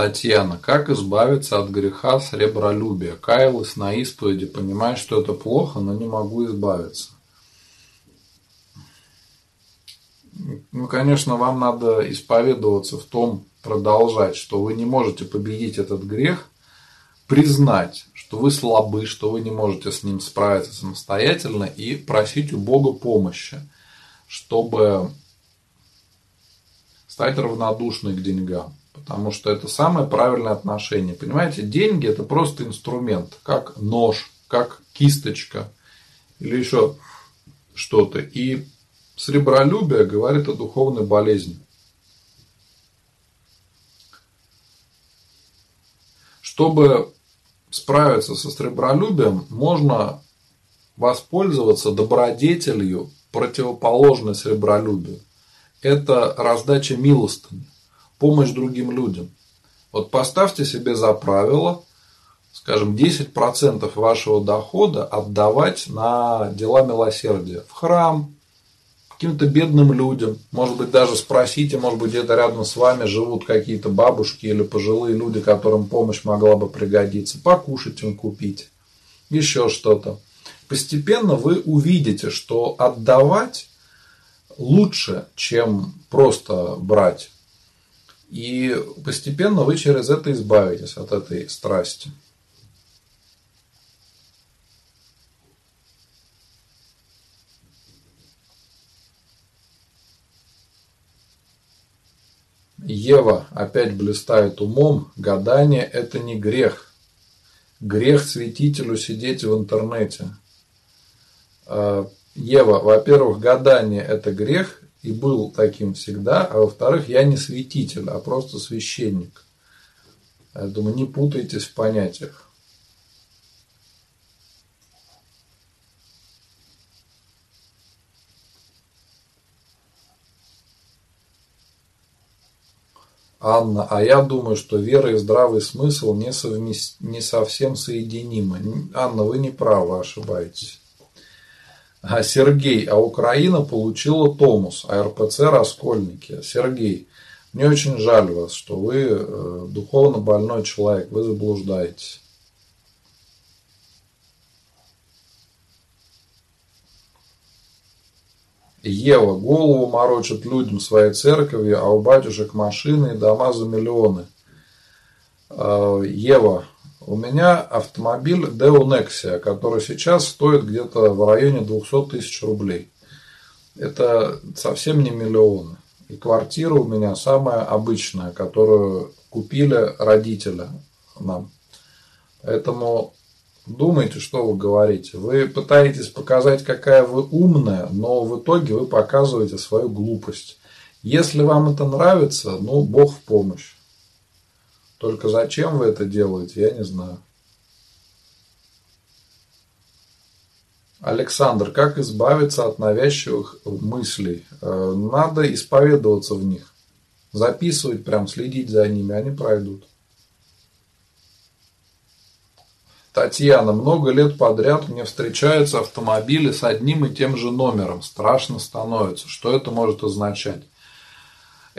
Татьяна. Как избавиться от греха сребролюбия? Каялась на исповеди, понимая, что это плохо, но не могу избавиться. Ну, конечно, вам надо исповедоваться в том, продолжать, что вы не можете победить этот грех, признать, что вы слабы, что вы не можете с ним справиться самостоятельно и просить у Бога помощи, чтобы стать равнодушной к деньгам. Потому что это самое правильное отношение. Понимаете, деньги это просто инструмент, как нож, как кисточка или еще что-то. И сребролюбие говорит о духовной болезни. Чтобы справиться со сребролюбием, можно воспользоваться добродетелью, противоположной сребролюбию. Это раздача милостыни, помощь другим людям. Вот поставьте себе за правило, скажем, 10% вашего дохода отдавать на дела милосердия. В храм, каким-то бедным людям. Может быть, даже спросите, может быть, где-то рядом с вами живут какие-то бабушки или пожилые люди, которым помощь могла бы пригодиться. Покушать им купить. Еще что-то. Постепенно вы увидите, что отдавать лучше, чем просто брать. И постепенно вы через это избавитесь от этой страсти. Ева опять блистает умом. Гадание – это не грех. Грех святителю сидеть в интернете. А, Ева, во-первых, гадание – это грех, и был таким всегда. А во-вторых, я не святитель, а просто священник. Я думаю, не путайтесь в понятиях. Анна, а я думаю, что вера и здравый смысл не, совмест... не совсем соединимы. Анна, вы не правы, ошибаетесь. А Сергей, а Украина получила Томус, а РПЦ Раскольники. Сергей, мне очень жаль вас, что вы э, духовно больной человек, вы заблуждаетесь. Ева голову морочит людям своей церкви, а у батюшек машины и дома за миллионы. А, Ева, у меня автомобиль Deo Nexia, который сейчас стоит где-то в районе 200 тысяч рублей. Это совсем не миллионы. И квартира у меня самая обычная, которую купили родители нам. Поэтому думайте, что вы говорите. Вы пытаетесь показать, какая вы умная, но в итоге вы показываете свою глупость. Если вам это нравится, ну, Бог в помощь. Только зачем вы это делаете, я не знаю. Александр, как избавиться от навязчивых мыслей? Э, надо исповедоваться в них. Записывать, прям следить за ними, они пройдут. Татьяна, много лет подряд мне встречаются автомобили с одним и тем же номером. Страшно становится. Что это может означать?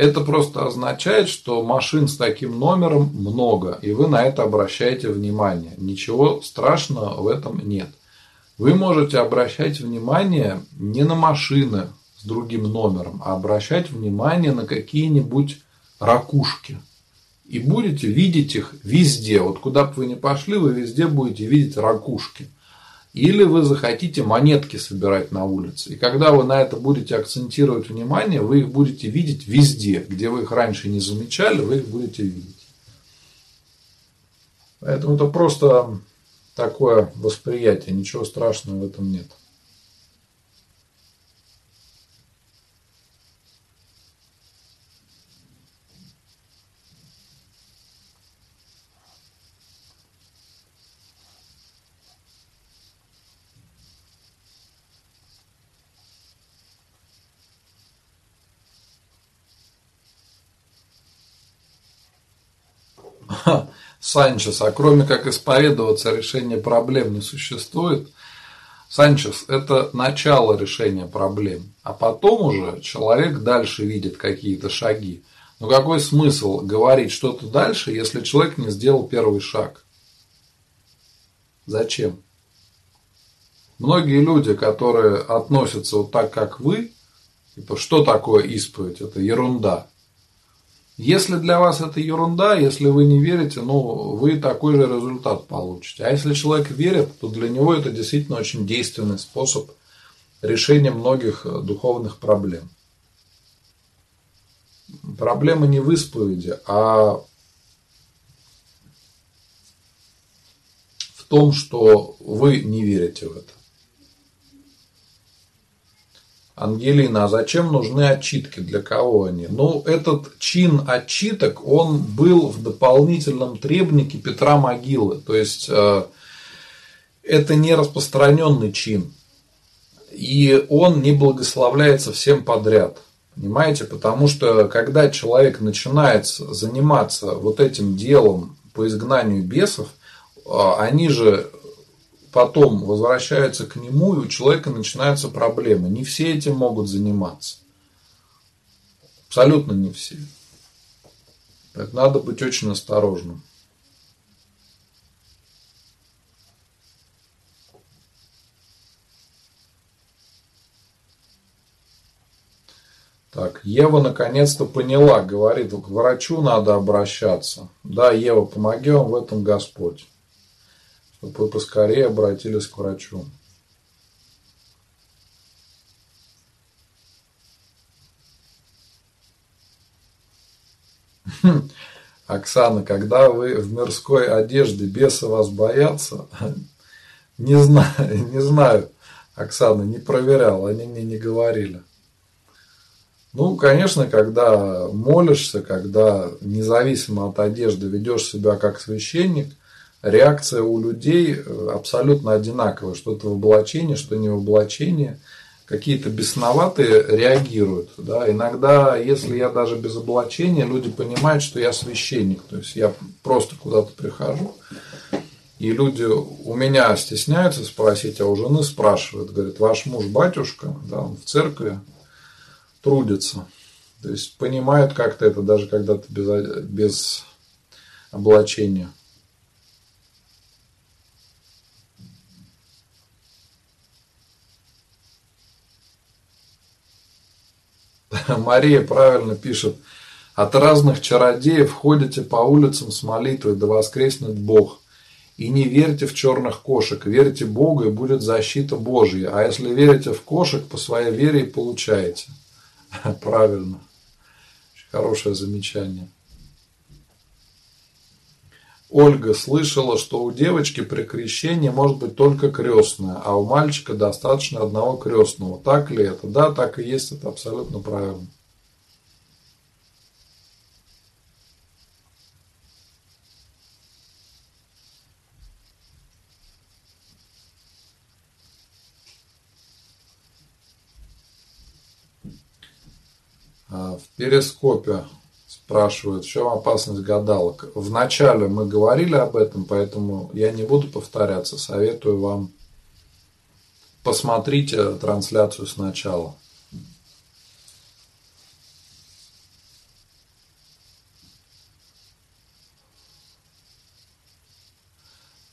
Это просто означает, что машин с таким номером много, и вы на это обращаете внимание. Ничего страшного в этом нет. Вы можете обращать внимание не на машины с другим номером, а обращать внимание на какие-нибудь ракушки – и будете видеть их везде. Вот куда бы вы ни пошли, вы везде будете видеть ракушки. Или вы захотите монетки собирать на улице. И когда вы на это будете акцентировать внимание, вы их будете видеть везде. Где вы их раньше не замечали, вы их будете видеть. Поэтому это просто такое восприятие. Ничего страшного в этом нет. Санчес, а кроме как исповедоваться, решение проблем не существует. Санчес – это начало решения проблем, а потом уже человек дальше видит какие-то шаги. Но какой смысл говорить что-то дальше, если человек не сделал первый шаг? Зачем? Многие люди, которые относятся вот так, как вы, типа, что такое исповедь? Это ерунда. Если для вас это ерунда, если вы не верите, ну, вы такой же результат получите. А если человек верит, то для него это действительно очень действенный способ решения многих э, духовных проблем. Проблема не в исповеди, а в том, что вы не верите в это. Ангелина, а зачем нужны отчитки? Для кого они? Ну, этот чин отчиток, он был в дополнительном требнике Петра Могилы. То есть, э, это не распространенный чин. И он не благословляется всем подряд. Понимаете? Потому что, когда человек начинает заниматься вот этим делом по изгнанию бесов, э, они же потом возвращаются к нему, и у человека начинаются проблемы. Не все этим могут заниматься. Абсолютно не все. Поэтому надо быть очень осторожным. Так, Ева наконец-то поняла, говорит, к врачу надо обращаться. Да, Ева, помоги вам в этом Господь чтобы поскорее обратились к врачу. Оксана, когда вы в мирской одежде, бесы вас боятся? Не знаю, не знаю, Оксана, не проверял, они мне не говорили. Ну, конечно, когда молишься, когда независимо от одежды ведешь себя как священник, реакция у людей э, абсолютно одинаковая. Что-то в облачении, что не в облачении. Какие-то бесноватые реагируют. Да? Иногда, если я даже без облачения, люди понимают, что я священник. То есть я просто куда-то прихожу. И люди у меня стесняются спросить, а у жены спрашивают, говорит, ваш муж батюшка, да, он в церкви трудится. То есть понимают как-то это, даже когда ты без, без облачения. Мария правильно пишет. От разных чародеев ходите по улицам с молитвой, да воскреснет Бог. И не верьте в черных кошек, верьте Богу, и будет защита Божья. А если верите в кошек, по своей вере и получаете. Правильно. Очень хорошее замечание. Ольга слышала, что у девочки при крещении может быть только крестная, а у мальчика достаточно одного крестного. Так ли это? Да, так и есть, это абсолютно правильно. А, в перископе спрашивают, в чем опасность гадалок. Вначале мы говорили об этом, поэтому я не буду повторяться. Советую вам посмотрите трансляцию сначала.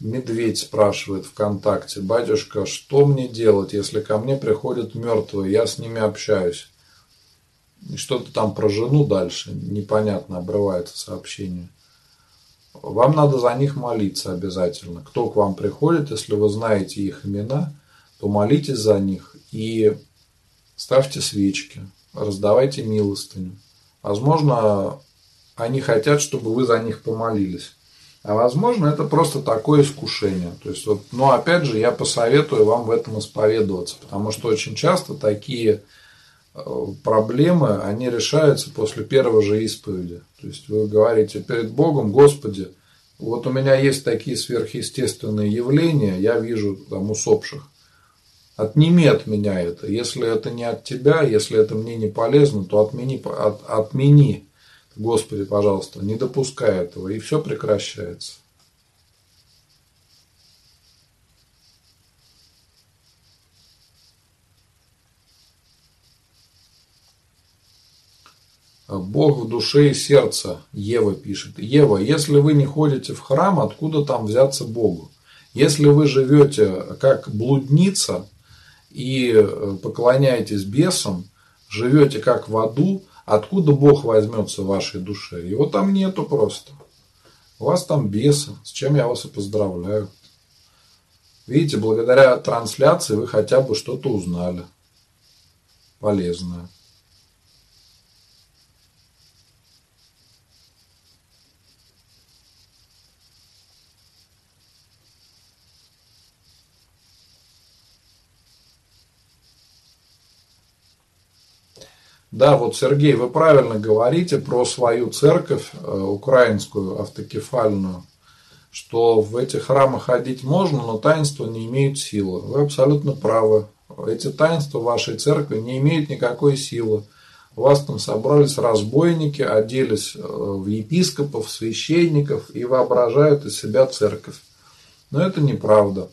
Медведь спрашивает ВКонтакте, батюшка, что мне делать, если ко мне приходят мертвые, я с ними общаюсь? И что-то там про жену дальше, непонятно, обрывается сообщение. Вам надо за них молиться обязательно. Кто к вам приходит, если вы знаете их имена, то молитесь за них и ставьте свечки, раздавайте милостыню. Возможно, они хотят, чтобы вы за них помолились. А возможно, это просто такое искушение. То есть, вот, но опять же, я посоветую вам в этом исповедоваться, потому что очень часто такие проблемы, они решаются после первого же исповеди. То есть вы говорите перед Богом, Господи, вот у меня есть такие сверхъестественные явления, я вижу там усопших. Отними от меня это. Если это не от тебя, если это мне не полезно, то отмени, от, отмени, Господи, пожалуйста, не допускай этого, и все прекращается. Бог в душе и сердце, Ева пишет. Ева, если вы не ходите в храм, откуда там взяться Богу? Если вы живете как блудница и э, поклоняетесь бесам, живете как в аду, Откуда Бог возьмется в вашей душе? Его там нету просто. У вас там бесы, с чем я вас и поздравляю. Видите, благодаря трансляции вы хотя бы что-то узнали полезное. Да, вот, Сергей, вы правильно говорите про свою церковь, э, украинскую автокефальную, что в этих храмах ходить можно, но таинства не имеют силы. Вы абсолютно правы. Эти таинства вашей церкви не имеют никакой силы. У вас там собрались разбойники, оделись э, в епископов, священников и воображают из себя церковь. Но это неправда.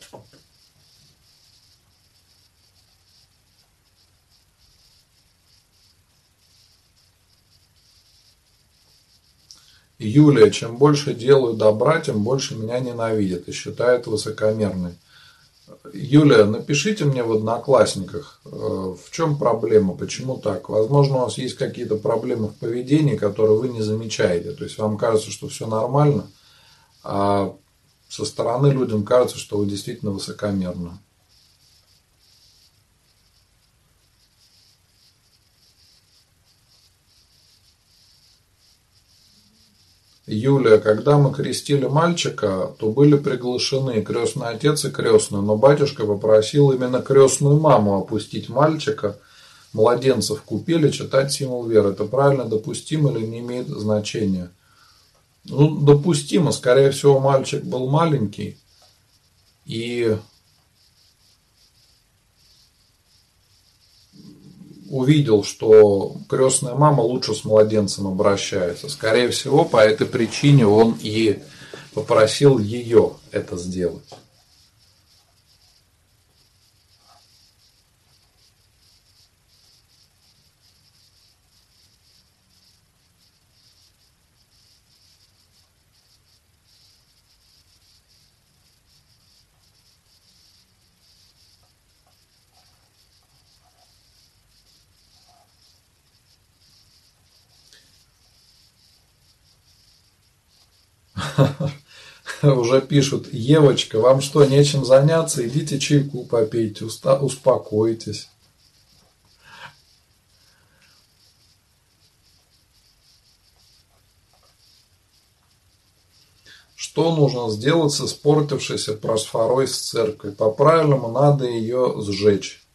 Юлия, чем больше делаю добра, тем больше меня ненавидят и считают высокомерной. Юлия, напишите мне в Одноклассниках, э, в чем проблема, почему так. Возможно, у вас есть какие-то проблемы в поведении, которые вы не замечаете. То есть вам кажется, что все нормально, а со стороны людям кажется, что вы действительно высокомерны. Юлия, когда мы крестили мальчика, то были приглашены крестный отец и крестный, но батюшка попросил именно крестную маму опустить мальчика, младенцев купили, читать символ веры. Это правильно допустимо или не имеет значения? Ну, допустимо. Скорее всего, мальчик был маленький. И увидел, что крестная мама лучше с младенцем обращается. Скорее всего, по этой причине он и попросил ее это сделать. Уже пишут, Евочка, вам что, нечем заняться? Идите чайку попейте, успокойтесь. Что нужно сделать с испортившейся просфорой с церкви? По-правильному надо ее сжечь.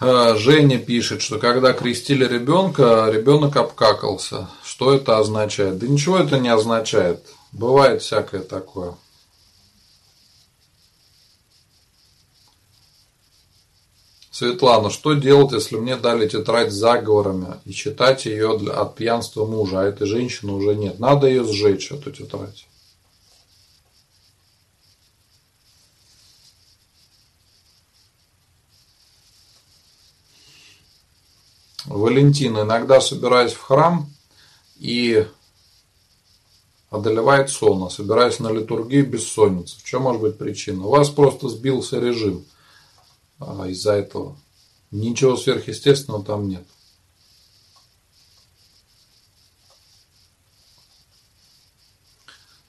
Женя пишет, что когда крестили ребенка, ребенок обкакался. Что это означает? Да ничего это не означает. Бывает всякое такое. Светлана, что делать, если мне дали тетрадь с заговорами и читать ее для, от пьянства мужа, а этой женщины уже нет? Надо ее сжечь, эту тетрадь. Валентин, иногда собираясь в храм и одолевает сон, а собираясь на литургию бессонница. В чем может быть причина? У вас просто сбился режим а, из-за этого. Ничего сверхъестественного там нет.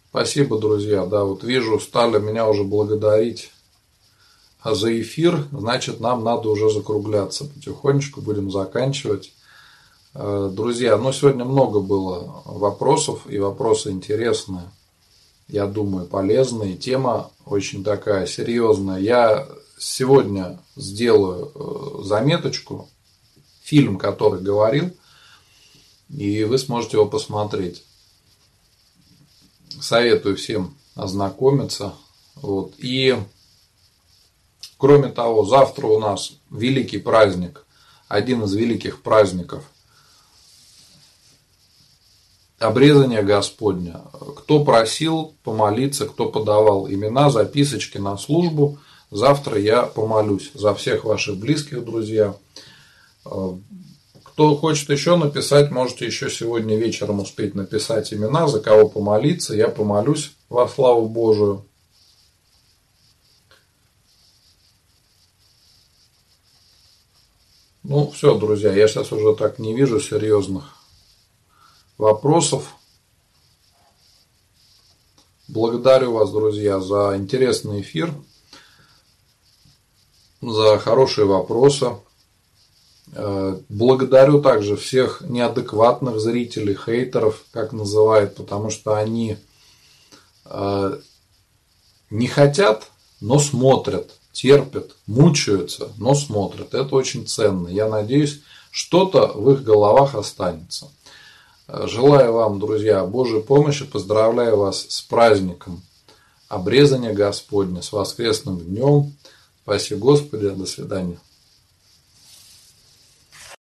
Спасибо, друзья. Да, вот вижу, стали меня уже благодарить а за эфир, значит, нам надо уже закругляться потихонечку, будем заканчивать. Э, друзья, ну сегодня много было вопросов, и вопросы интересные, я думаю, полезные. Тема очень такая серьезная. Я сегодня сделаю э, заметочку, фильм, который говорил, и вы сможете его посмотреть. Советую всем ознакомиться. Вот. И Кроме того, завтра у нас великий праздник, один из великих праздников обрезания Господня. Кто просил помолиться, кто подавал имена, записочки на службу, завтра я помолюсь за всех ваших близких, друзья. Кто хочет еще написать, можете еще сегодня вечером успеть написать имена, за кого помолиться. Я помолюсь во славу Божию. Ну, все, друзья, я сейчас уже так не вижу серьезных вопросов. Благодарю вас, друзья, за интересный эфир, за хорошие вопросы. Э, благодарю также всех неадекватных зрителей, хейтеров, как называют, потому что они э, не хотят, но смотрят, терпят, мучаются, но смотрят. Это очень ценно. Я надеюсь, что-то в их головах останется. Желаю вам, друзья, Божьей помощи. Поздравляю вас с праздником обрезания Господня, с воскресным днем. Спасибо Господи. До свидания.